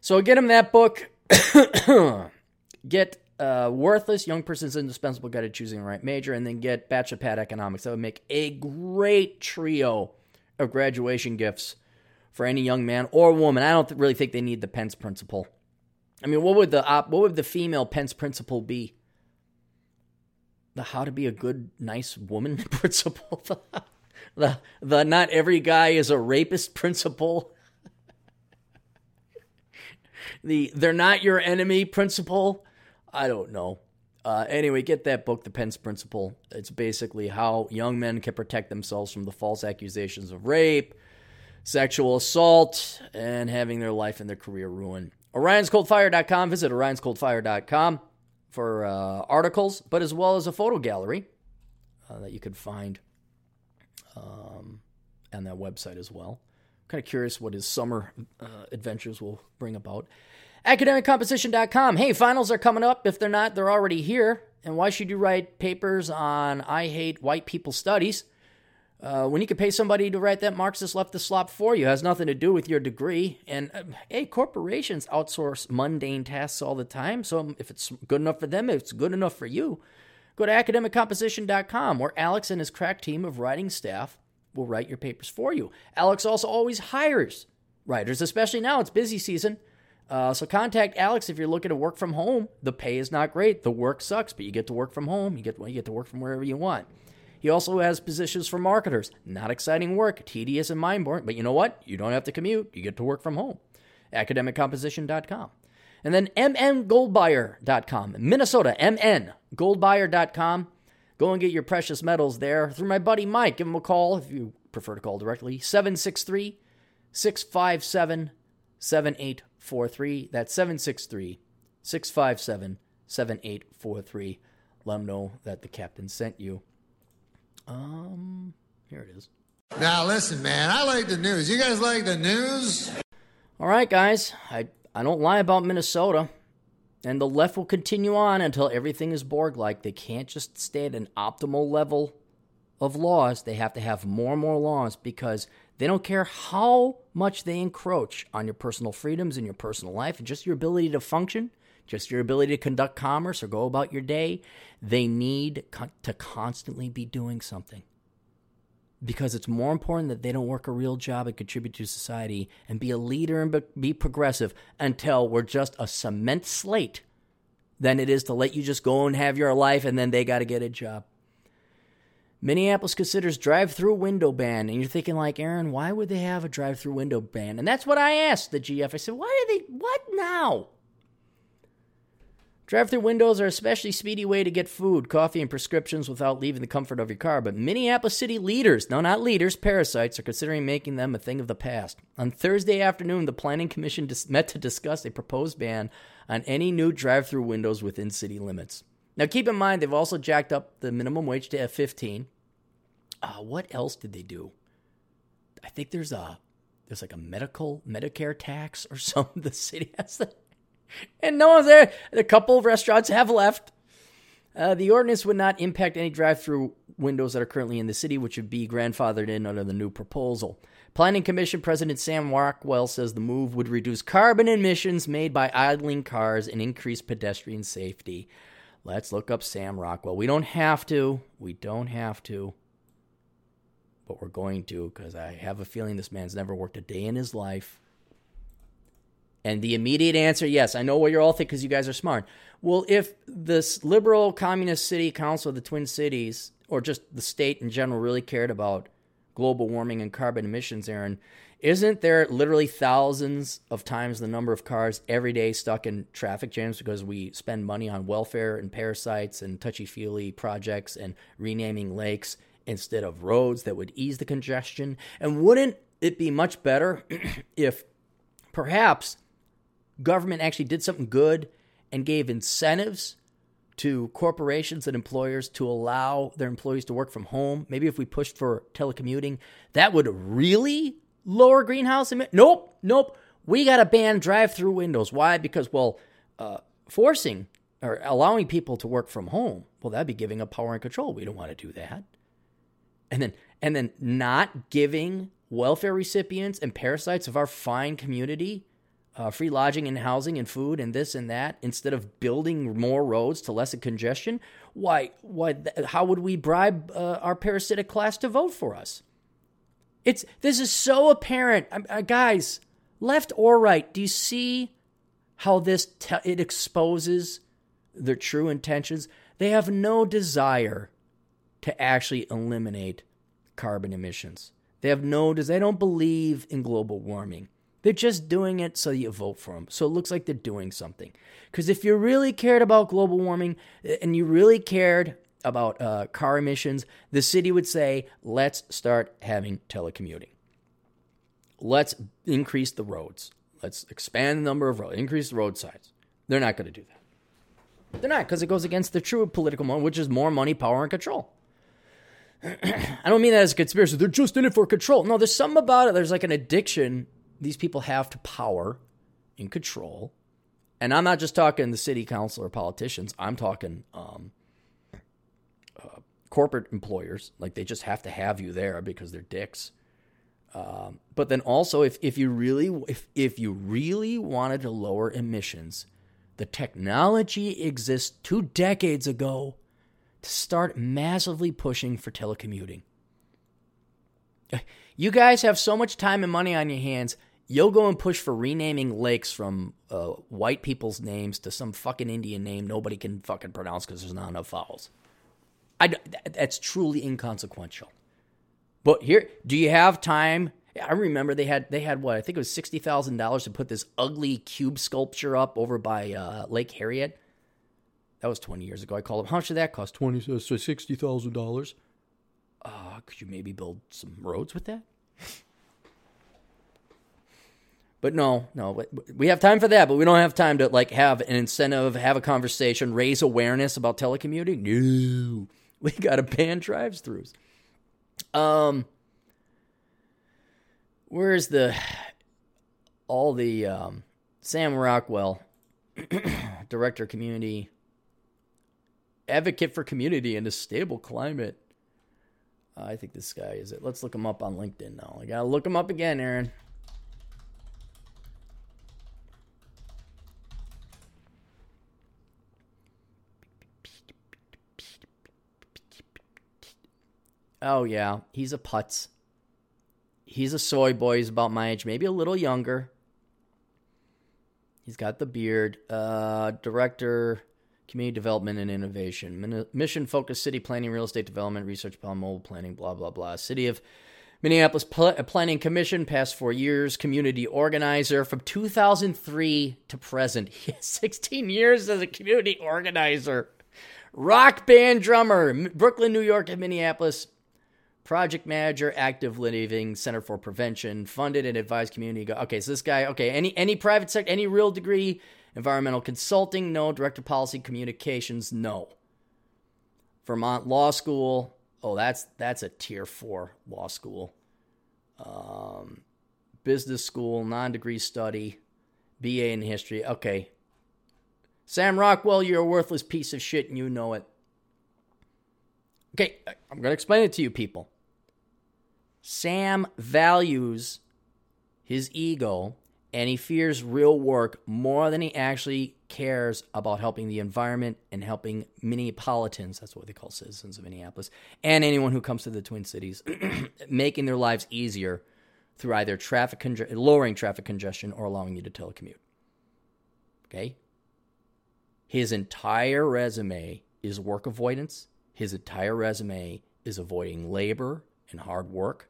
So get them that book. get uh, worthless young person's indispensable guide to choosing the right major, and then get bachelor pad economics. That would make a great trio of graduation gifts for any young man or woman. I don't really think they need the Pence principle. I mean, what would the op- what would the female Pence principle be? The how to be a good, nice woman principle. the the not every guy is a rapist principle. the they're not your enemy principle. I don't know. Uh, anyway, get that book, The Pence Principle. It's basically how young men can protect themselves from the false accusations of rape, sexual assault, and having their life and their career ruined. Orion'sColdFire.com. Visit Orion'sColdFire.com for uh, articles, but as well as a photo gallery uh, that you could find um, on that website as well. kind of curious what his summer uh, adventures will bring about. AcademicComposition.com. Hey, finals are coming up. If they're not, they're already here. And why should you write papers on I hate white people studies uh, when you could pay somebody to write that Marxist leftist slop for you? It has nothing to do with your degree. And uh, hey, corporations outsource mundane tasks all the time. So if it's good enough for them, it's good enough for you. Go to academiccomposition.com where Alex and his crack team of writing staff will write your papers for you. Alex also always hires writers, especially now. It's busy season. Uh, so contact Alex if you're looking to work from home. The pay is not great. The work sucks, but you get to work from home. You get you get to work from wherever you want. He also has positions for marketers. Not exciting work, tedious and mind-boring, but you know what? You don't have to commute. You get to work from home. Academiccomposition.com. And then mngoldbuyer.com. Minnesota, mngoldbuyer.com. Go and get your precious metals there through my buddy Mike. Give him a call if you prefer to call directly. 763 657 7843. That's 763 657 7843. Let them know that the captain sent you. Um, here it is. Now listen, man, I like the news. You guys like the news? All right, guys. I I don't lie about Minnesota. And the left will continue on until everything is Borg like. They can't just stay at an optimal level of laws. They have to have more and more laws because they don't care how much they encroach on your personal freedoms and your personal life and just your ability to function, just your ability to conduct commerce or go about your day. They need co- to constantly be doing something because it's more important that they don't work a real job and contribute to society and be a leader and be progressive until we're just a cement slate than it is to let you just go and have your life and then they got to get a job. Minneapolis considers drive-through window ban, and you're thinking like, Aaron, why would they have a drive-through window ban? And that's what I asked the GF. I said, why do they? What now? Drive through windows are a especially speedy way to get food, coffee, and prescriptions without leaving the comfort of your car. But Minneapolis city leaders, no, not leaders, parasites, are considering making them a thing of the past. On Thursday afternoon, the Planning Commission dis- met to discuss a proposed ban on any new drive through windows within city limits. Now, keep in mind, they've also jacked up the minimum wage to F15. Uh, what else did they do? I think there's a there's like a medical Medicare tax or something. The city has that and no one's there. A couple of restaurants have left. Uh, the ordinance would not impact any drive-through windows that are currently in the city, which would be grandfathered in under the new proposal. Planning Commission President Sam Rockwell says the move would reduce carbon emissions made by idling cars and increase pedestrian safety. Let's look up Sam Rockwell. We don't have to. We don't have to. But we're going to because I have a feeling this man's never worked a day in his life. And the immediate answer, yes, I know what you're all thinking because you guys are smart. Well, if this liberal communist city council of the Twin Cities, or just the state in general, really cared about global warming and carbon emissions, Aaron, isn't there literally thousands of times the number of cars every day stuck in traffic jams because we spend money on welfare and parasites and touchy feely projects and renaming lakes instead of roads that would ease the congestion? And wouldn't it be much better if perhaps government actually did something good and gave incentives to corporations and employers to allow their employees to work from home. Maybe if we pushed for telecommuting, that would really lower greenhouse emissions. Nope, nope. We got to ban drive-through windows. Why? Because well, uh, forcing or allowing people to work from home, well, that'd be giving up power and control. We don't want to do that. And then and then not giving welfare recipients and parasites of our fine community uh, free lodging and housing and food and this and that instead of building more roads to lessen congestion why why th- how would we bribe uh, our parasitic class to vote for us? It's this is so apparent. Uh, guys left or right do you see how this te- it exposes their true intentions? They have no desire to actually eliminate carbon emissions. They have no, they don't believe in global warming. They're just doing it so you vote for them. So it looks like they're doing something. Because if you really cared about global warming eh, and you really cared about uh, car emissions, the city would say, let's start having telecommuting. Let's increase the roads. Let's expand the number of roads, increase the road size. They're not going to do that. They're not because it goes against the true political moment, which is more money, power, and control. I don't mean that as a conspiracy. They're just in it for control. No, there's something about it. There's like an addiction these people have to power and control. And I'm not just talking the city council or politicians. I'm talking um, uh, corporate employers. Like they just have to have you there because they're dicks. Um, but then also, if, if you really if if you really wanted to lower emissions, the technology exists two decades ago to start massively pushing for telecommuting. You guys have so much time and money on your hands. You'll go and push for renaming lakes from uh, white people's names to some fucking Indian name nobody can fucking pronounce because there's not enough vowels. I, that's truly inconsequential. But here, do you have time? I remember they had they had what I think it was sixty thousand dollars to put this ugly cube sculpture up over by uh, Lake Harriet. That was twenty years ago. I called them. How much did that cost? Twenty, so sixty thousand dollars. Uh, could you maybe build some roads with that? But no, no, we have time for that, but we don't have time to like have an incentive, have a conversation, raise awareness about telecommuting. No, we got to ban drive-throughs. Um, where's the all the um, Sam Rockwell, director, community advocate for community and a stable climate. I think this guy is it. Let's look him up on LinkedIn now. I gotta look him up again, Aaron. Oh yeah, he's a putz. He's a soy boy. He's about my age, maybe a little younger. He's got the beard. Uh, director community development and innovation, mission focused city planning, real estate development, research upon mobile planning, blah, blah, blah. City of Minneapolis Pl- uh, Planning Commission, past four years, community organizer from 2003 to present. He has 16 years as a community organizer. Rock band drummer, Brooklyn, New York, and Minneapolis. Project manager, active living, Center for Prevention, funded and advised community. Okay, so this guy, okay, any any private sector, any real degree, Environmental consulting, no. Director of policy communications, no. Vermont Law School, oh, that's that's a tier four law school. Um, business school, non degree study, BA in history. Okay. Sam Rockwell, you're a worthless piece of shit and you know it. Okay, I'm going to explain it to you people. Sam values his ego and he fears real work more than he actually cares about helping the environment and helping Minneapolitans, that's what they call citizens of Minneapolis, and anyone who comes to the Twin Cities, making their lives easier through either traffic conge- lowering traffic congestion or allowing you to telecommute. Okay? His entire resume is work avoidance. His entire resume is avoiding labor and hard work.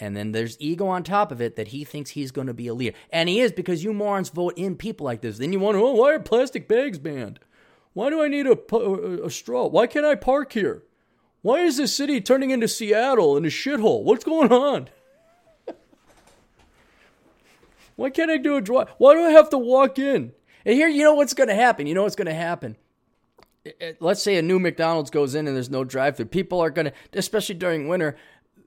And then there's ego on top of it that he thinks he's going to be a leader. And he is because you morons vote in people like this. Then you wonder, oh, why are plastic bags banned? Why do I need a, a, straw? Why can't I park here? Why is this city turning into Seattle in a shithole? What's going on? Why can't I do a drive? Why do I have to walk in? And here, you know what's going to happen. You know what's going to happen. Eh, eh, let's say a new McDonald's goes in and there's no drive-through. People are going to, especially during winter,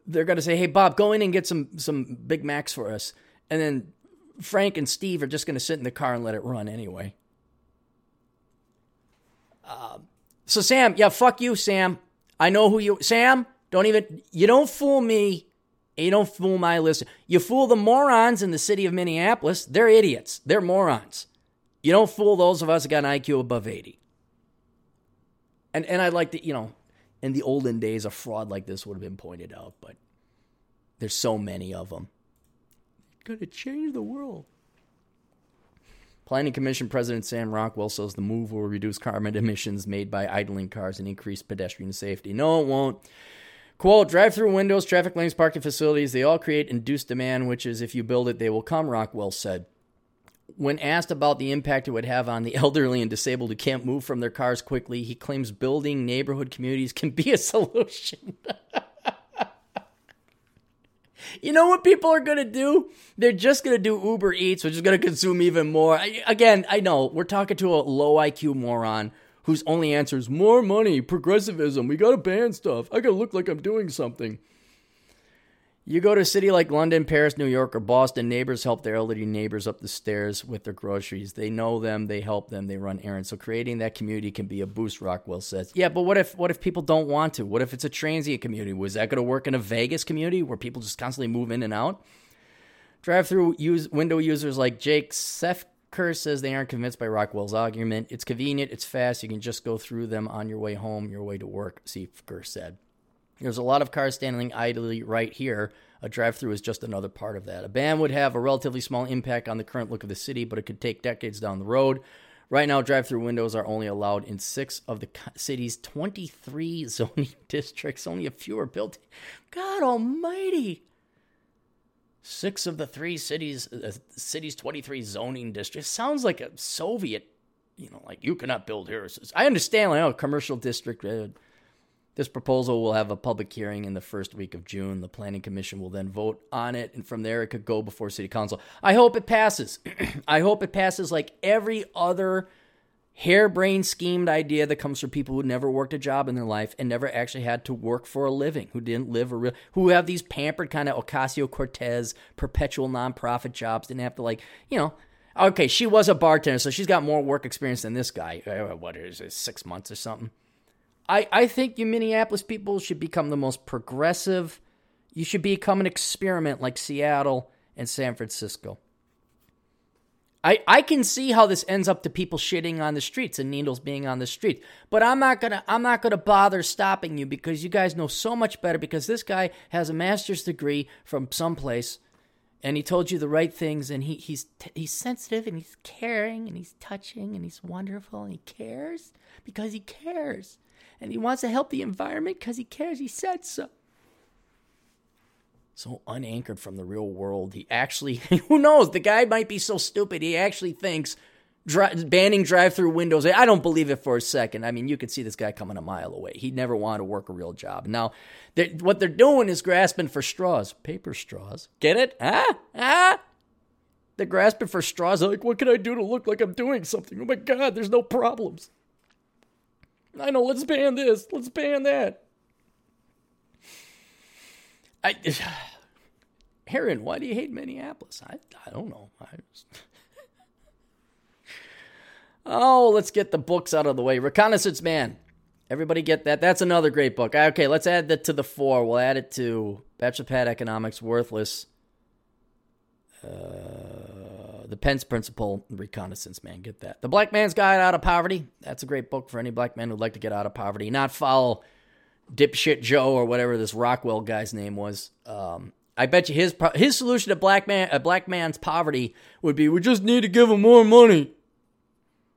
they're going to say, "Hey, Bob, go in and get some some Big Macs for us," and then Frank and Steve are just going to sit in the car and let it run anyway. Uh, so Sam, yeah, fuck you, Sam. I know who you, Sam. Don't even you don't fool me. You don't fool my list. You fool the morons in the city of Minneapolis. They're idiots. They're morons. You don't fool those of us that got an IQ above 80. And and I'd like to, you know, in the olden days, a fraud like this would have been pointed out, but there's so many of them. Going to change the world. Planning Commission President Sam Rockwell says the move will reduce carbon emissions made by idling cars and increase pedestrian safety. No, it won't. Quote, drive through windows, traffic lanes, parking facilities, they all create induced demand, which is if you build it, they will come, Rockwell said. When asked about the impact it would have on the elderly and disabled who can't move from their cars quickly, he claims building neighborhood communities can be a solution. you know what people are going to do? They're just going to do Uber Eats, which is going to consume even more. I, again, I know we're talking to a low IQ moron whose only answer is more money, progressivism, we got to ban stuff. I got to look like I'm doing something. You go to a city like London, Paris, New York, or Boston, neighbors help their elderly neighbors up the stairs with their groceries. They know them, they help them, they run errands. So creating that community can be a boost, Rockwell says. Yeah, but what if what if people don't want to? What if it's a transient community? Was that to work in a Vegas community where people just constantly move in and out? Drive through use window users like Jake Sefker says they aren't convinced by Rockwell's argument. It's convenient, it's fast, you can just go through them on your way home, your way to work, Sefker said. There's a lot of cars standing idly right here. A drive through is just another part of that. A ban would have a relatively small impact on the current look of the city, but it could take decades down the road. Right now, drive through windows are only allowed in six of the city's 23 zoning districts. Only a few are built. God almighty. Six of the three cities, uh, city's 23 zoning districts. Sounds like a Soviet, you know, like you cannot build here. I understand, like, oh, commercial district. Uh, this proposal will have a public hearing in the first week of June. The Planning Commission will then vote on it, and from there it could go before City Council. I hope it passes. I hope it passes like every other harebrained schemed idea that comes from people who never worked a job in their life and never actually had to work for a living, who didn't live a real, who have these pampered kind of Ocasio Cortez perpetual nonprofit jobs, didn't have to like, you know. Okay, she was a bartender, so she's got more work experience than this guy. Uh, what is it, six months or something? I, I think you Minneapolis people should become the most progressive. You should become an experiment like Seattle and San Francisco. I, I can see how this ends up to people shitting on the streets and needles being on the street. But I'm not gonna I'm not gonna bother stopping you because you guys know so much better because this guy has a master's degree from someplace and he told you the right things and he, he's he's sensitive and he's caring and he's touching and he's wonderful and he cares because he cares and he wants to help the environment because he cares. He said so. So unanchored from the real world. He actually, who knows? The guy might be so stupid. He actually thinks dri- banning drive through windows. I don't believe it for a second. I mean, you could see this guy coming a mile away. He never wanted to work a real job. Now, they're, what they're doing is grasping for straws, paper straws. Get it? Ah, ah. They're grasping for straws. Like, what can I do to look like I'm doing something? Oh my God, there's no problems. I know, let's ban this. Let's ban that. I, Aaron, why do you hate Minneapolis? I, I don't know. I just... oh, let's get the books out of the way. Reconnaissance Man. Everybody get that? That's another great book. Okay, let's add that to the four. We'll add it to Bachelor Pad Economics, Worthless, uh, The Pence Principle, Reconnaissance Man. Get that. The Black Man's Guide Out of Poverty. That's a great book for any black man who'd like to get out of poverty, not follow dipshit Joe or whatever this Rockwell guy's name was. Um, I bet you his his solution to black man a black man's poverty would be we just need to give him more money.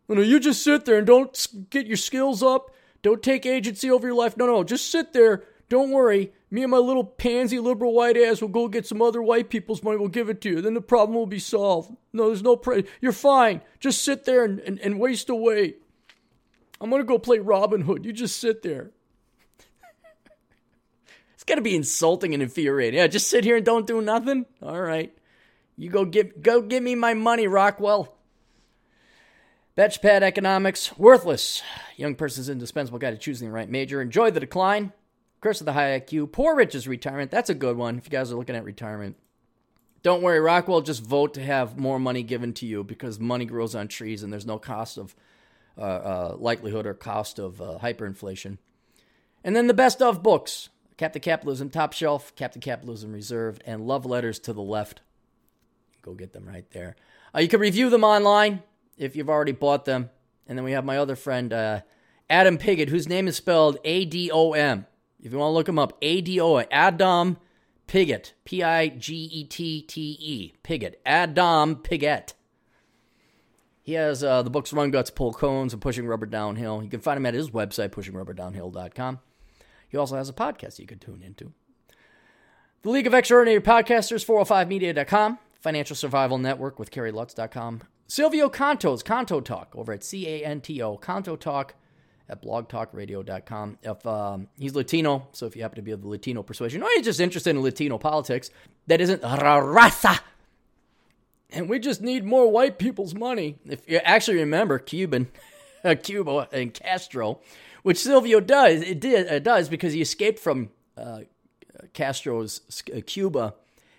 You know, you just sit there and don't get your skills up. Don't take agency over your life. No, no, just sit there. Don't worry. Me and my little pansy liberal white ass will go get some other white people's money. We'll give it to you. Then the problem will be solved. No, there's no pre. You're fine. Just sit there and, and, and waste away. I'm gonna go play Robin Hood. You just sit there. it's gotta be insulting and infuriating. Yeah, just sit here and don't do nothing. All right, you go give go give me my money, Rockwell. Batchpad economics worthless. Young person's indispensable guide to choosing the right major. Enjoy the decline. Curse of the high IQ. Poor Richard's retirement. That's a good one if you guys are looking at retirement. Don't worry, Rockwell. Just vote to have more money given to you because money grows on trees and there's no cost of uh, uh, likelihood or cost of uh, hyperinflation. And then the best of books Captain Capitalism Top Shelf, Captain Capitalism Reserved, and Love Letters to the Left. Go get them right there. Uh, you can review them online if you've already bought them. And then we have my other friend, uh, Adam Piggott, whose name is spelled A D O M. If you want to look him up, A D O Adam Piggott, P I G E T T E, Piggott, Adam Piggott. He has uh, the books Run Guts, Pull Cones, and Pushing Rubber Downhill. You can find him at his website, pushingrubberdownhill.com. He also has a podcast you could tune into. The League of Extraordinary Podcasters, 405media.com, Financial Survival Network with KerryLutz.com, Silvio Canto's Canto Talk over at C A N T O, Canto Talk at blogtalkradio.com. If um, he's Latino, so if you happen to be of the Latino persuasion, or you're just interested in Latino politics, that isn't raza. And we just need more white people's money. If you actually remember Cuban, Cuba and Castro, which Silvio does, it did it does because he escaped from uh, Castro's uh, Cuba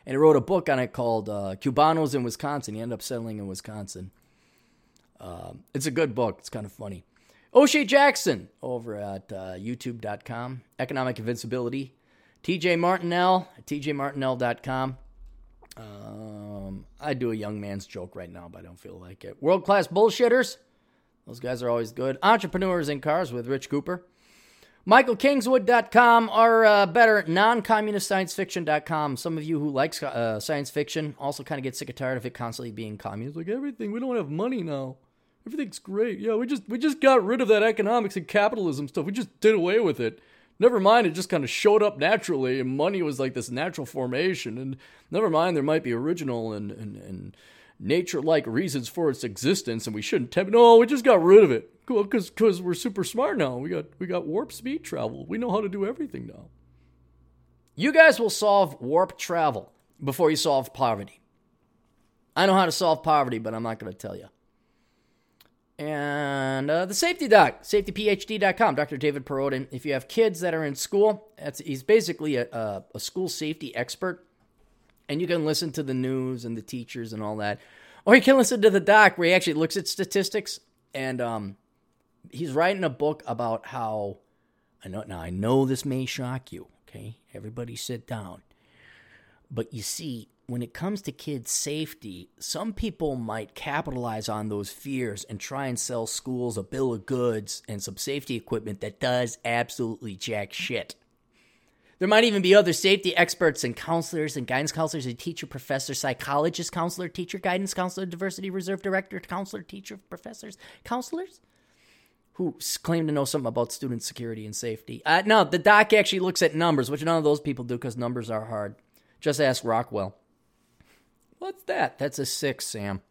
and he wrote a book on it called uh, Cubanos in Wisconsin. He ended up settling in Wisconsin. Um, it's a good book. It's kind of funny. O'Shea Jackson over at uh, youtube.com. Economic Invincibility. TJ Martinell at tjmartinell.com. Um, I do a young man's joke right now, but I don't feel like it. World class bullshitters. Those guys are always good. Entrepreneurs in Cars with Rich Cooper. MichaelKingswood.com or uh, better, non-communistsciencefiction.com. Some of you who like uh, science fiction also kind of get sick and tired of it constantly being communist. Like everything, we don't have money now. Everything's great. Yeah, we just we just got rid of that economics and capitalism stuff. We just did away with it. Never mind, it just kind of showed up naturally, and money was like this natural formation. And never mind, there might be original and and, and nature-like reasons for its existence, and we shouldn't. Have, no, we just got rid of it. Cool, because because we're super smart now. We got we got warp speed travel. We know how to do everything now. You guys will solve warp travel before you solve poverty. I know how to solve poverty, but I'm not going to tell you. And uh, the safety doc, safetyphd.com, Dr. David Perrodin. If you have kids that are in school, that's, he's basically a, a, a school safety expert. And you can listen to the news and the teachers and all that. Or you can listen to the doc where he actually looks at statistics and um, he's writing a book about how I know now I know this may shock you, okay? Everybody sit down. But you see, when it comes to kids' safety, some people might capitalize on those fears and try and sell schools a bill of goods and some safety equipment that does absolutely jack shit. There might even be other safety experts and counselors and guidance counselors and teacher, professor, psychologist, counselor, teacher, guidance counselor, diversity reserve director, counselor, teacher, professors, counselors who claim to know something about student security and safety. Uh, no, the doc actually looks at numbers, which none of those people do because numbers are hard. Just ask Rockwell. What's that? That's a six, Sam.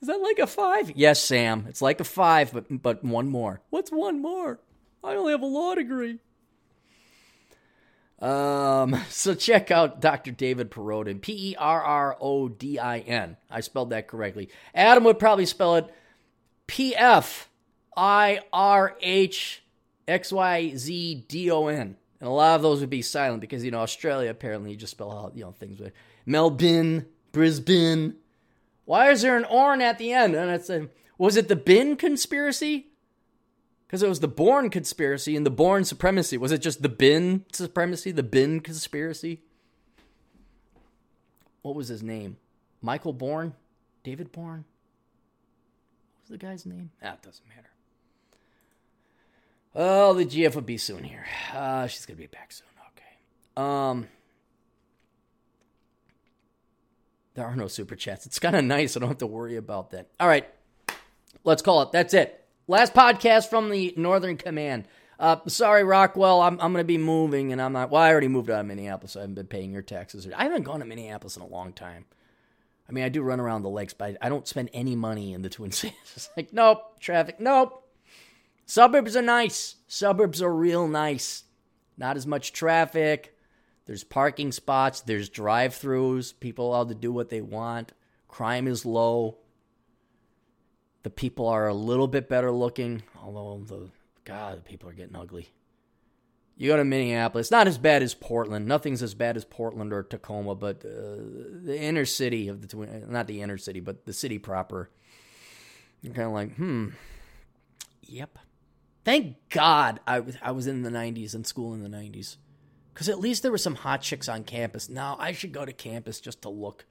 Is that like a five? Yes, Sam. It's like a five, but but one more. What's one more? I only have a law degree. Um, so check out Dr. David Perrodin, P E R R O D I N. I spelled that correctly. Adam would probably spell it P F I R H X Y Z D O N. And a lot of those would be silent because, you know, Australia apparently you just spell out, you know, things with Melbourne, Brisbane. Why is there an Orn at the end? And it's a, was it the Bin conspiracy? Because it was the Bourne conspiracy and the Bourne supremacy. Was it just the Bin supremacy, the Bin conspiracy? What was his name? Michael Bourne? David Bourne? What was the guy's name? Ah, it doesn't matter. Oh, the GF will be soon here. Uh, she's gonna be back soon. Okay. Um, there are no super chats. It's kind of nice. I don't have to worry about that. All right, let's call it. That's it. Last podcast from the Northern Command. Uh, sorry, Rockwell. I'm, I'm to be moving, and I'm not. Well, I already moved out of Minneapolis. So I haven't been paying your taxes. I haven't gone to Minneapolis in a long time. I mean, I do run around the lakes, but I, I don't spend any money in the Twin Cities. It's like, nope, traffic, nope. Suburbs are nice. Suburbs are real nice. Not as much traffic. There's parking spots. There's drive throughs. People allowed to do what they want. Crime is low. The people are a little bit better looking, although the God, the people are getting ugly. You go to Minneapolis, not as bad as Portland. Nothing's as bad as Portland or Tacoma, but uh, the inner city of the twin, not the inner city, but the city proper. You're kind of like, hmm, yep. Thank God I was I was in the '90s in school in the '90s, because at least there were some hot chicks on campus. Now I should go to campus just to look,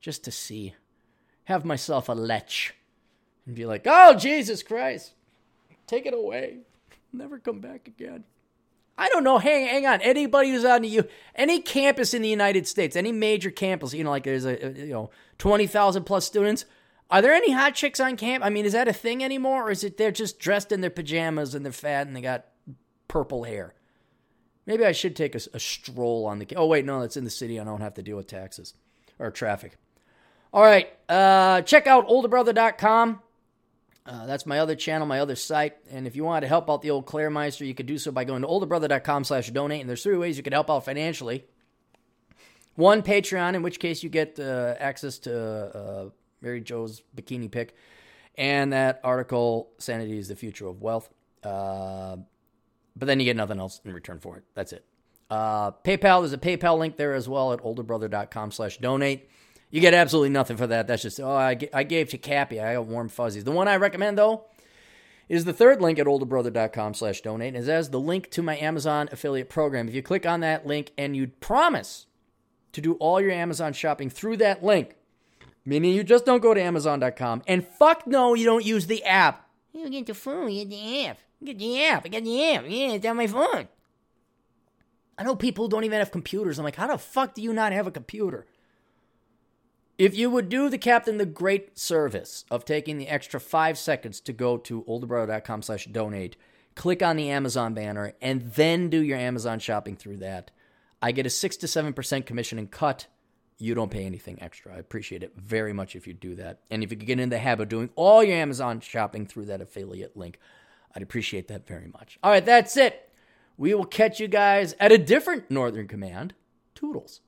just to see, have myself a lech, and be like, oh Jesus Christ, take it away, never come back again. I don't know. Hang, hang on. Anybody who's on you, any campus in the United States, any major campus, you know, like there's a you know twenty thousand plus students. Are there any hot chicks on camp? I mean, is that a thing anymore, or is it they're just dressed in their pajamas and they're fat and they got purple hair. Maybe I should take a, a stroll on the. Oh wait, no, that's in the city. I don't have to deal with taxes or traffic. All right, uh, check out olderbrother.com. Uh, that's my other channel, my other site. And if you want to help out the old Claremeister, you could do so by going to olderbrother.com slash donate. And there's three ways you can help out financially. One, Patreon, in which case you get uh, access to uh, Mary Jo's bikini pic and that article, Sanity is the Future of Wealth. Uh, but then you get nothing else in return for it. That's it. Uh, PayPal, there's a PayPal link there as well at olderbrother.com slash donate. You get absolutely nothing for that. That's just, oh, I, I gave to Cappy. I got warm fuzzies. The one I recommend, though, is the third link at olderbrother.com slash donate. It has the link to my Amazon affiliate program. If you click on that link and you promise to do all your Amazon shopping through that link, meaning you just don't go to Amazon.com, and fuck no, you don't use the app. You get the phone, you get the app. You get the app. I got the app. Yeah, it's on my phone. I know people don't even have computers. I'm like, how the fuck do you not have a computer? If you would do the captain the great service of taking the extra five seconds to go to olderbrother.com slash donate, click on the Amazon banner, and then do your Amazon shopping through that, I get a 6 to 7% commission and cut. You don't pay anything extra. I appreciate it very much if you do that. And if you could get in the habit of doing all your Amazon shopping through that affiliate link, I'd appreciate that very much. All right, that's it. We will catch you guys at a different Northern Command. Toodles.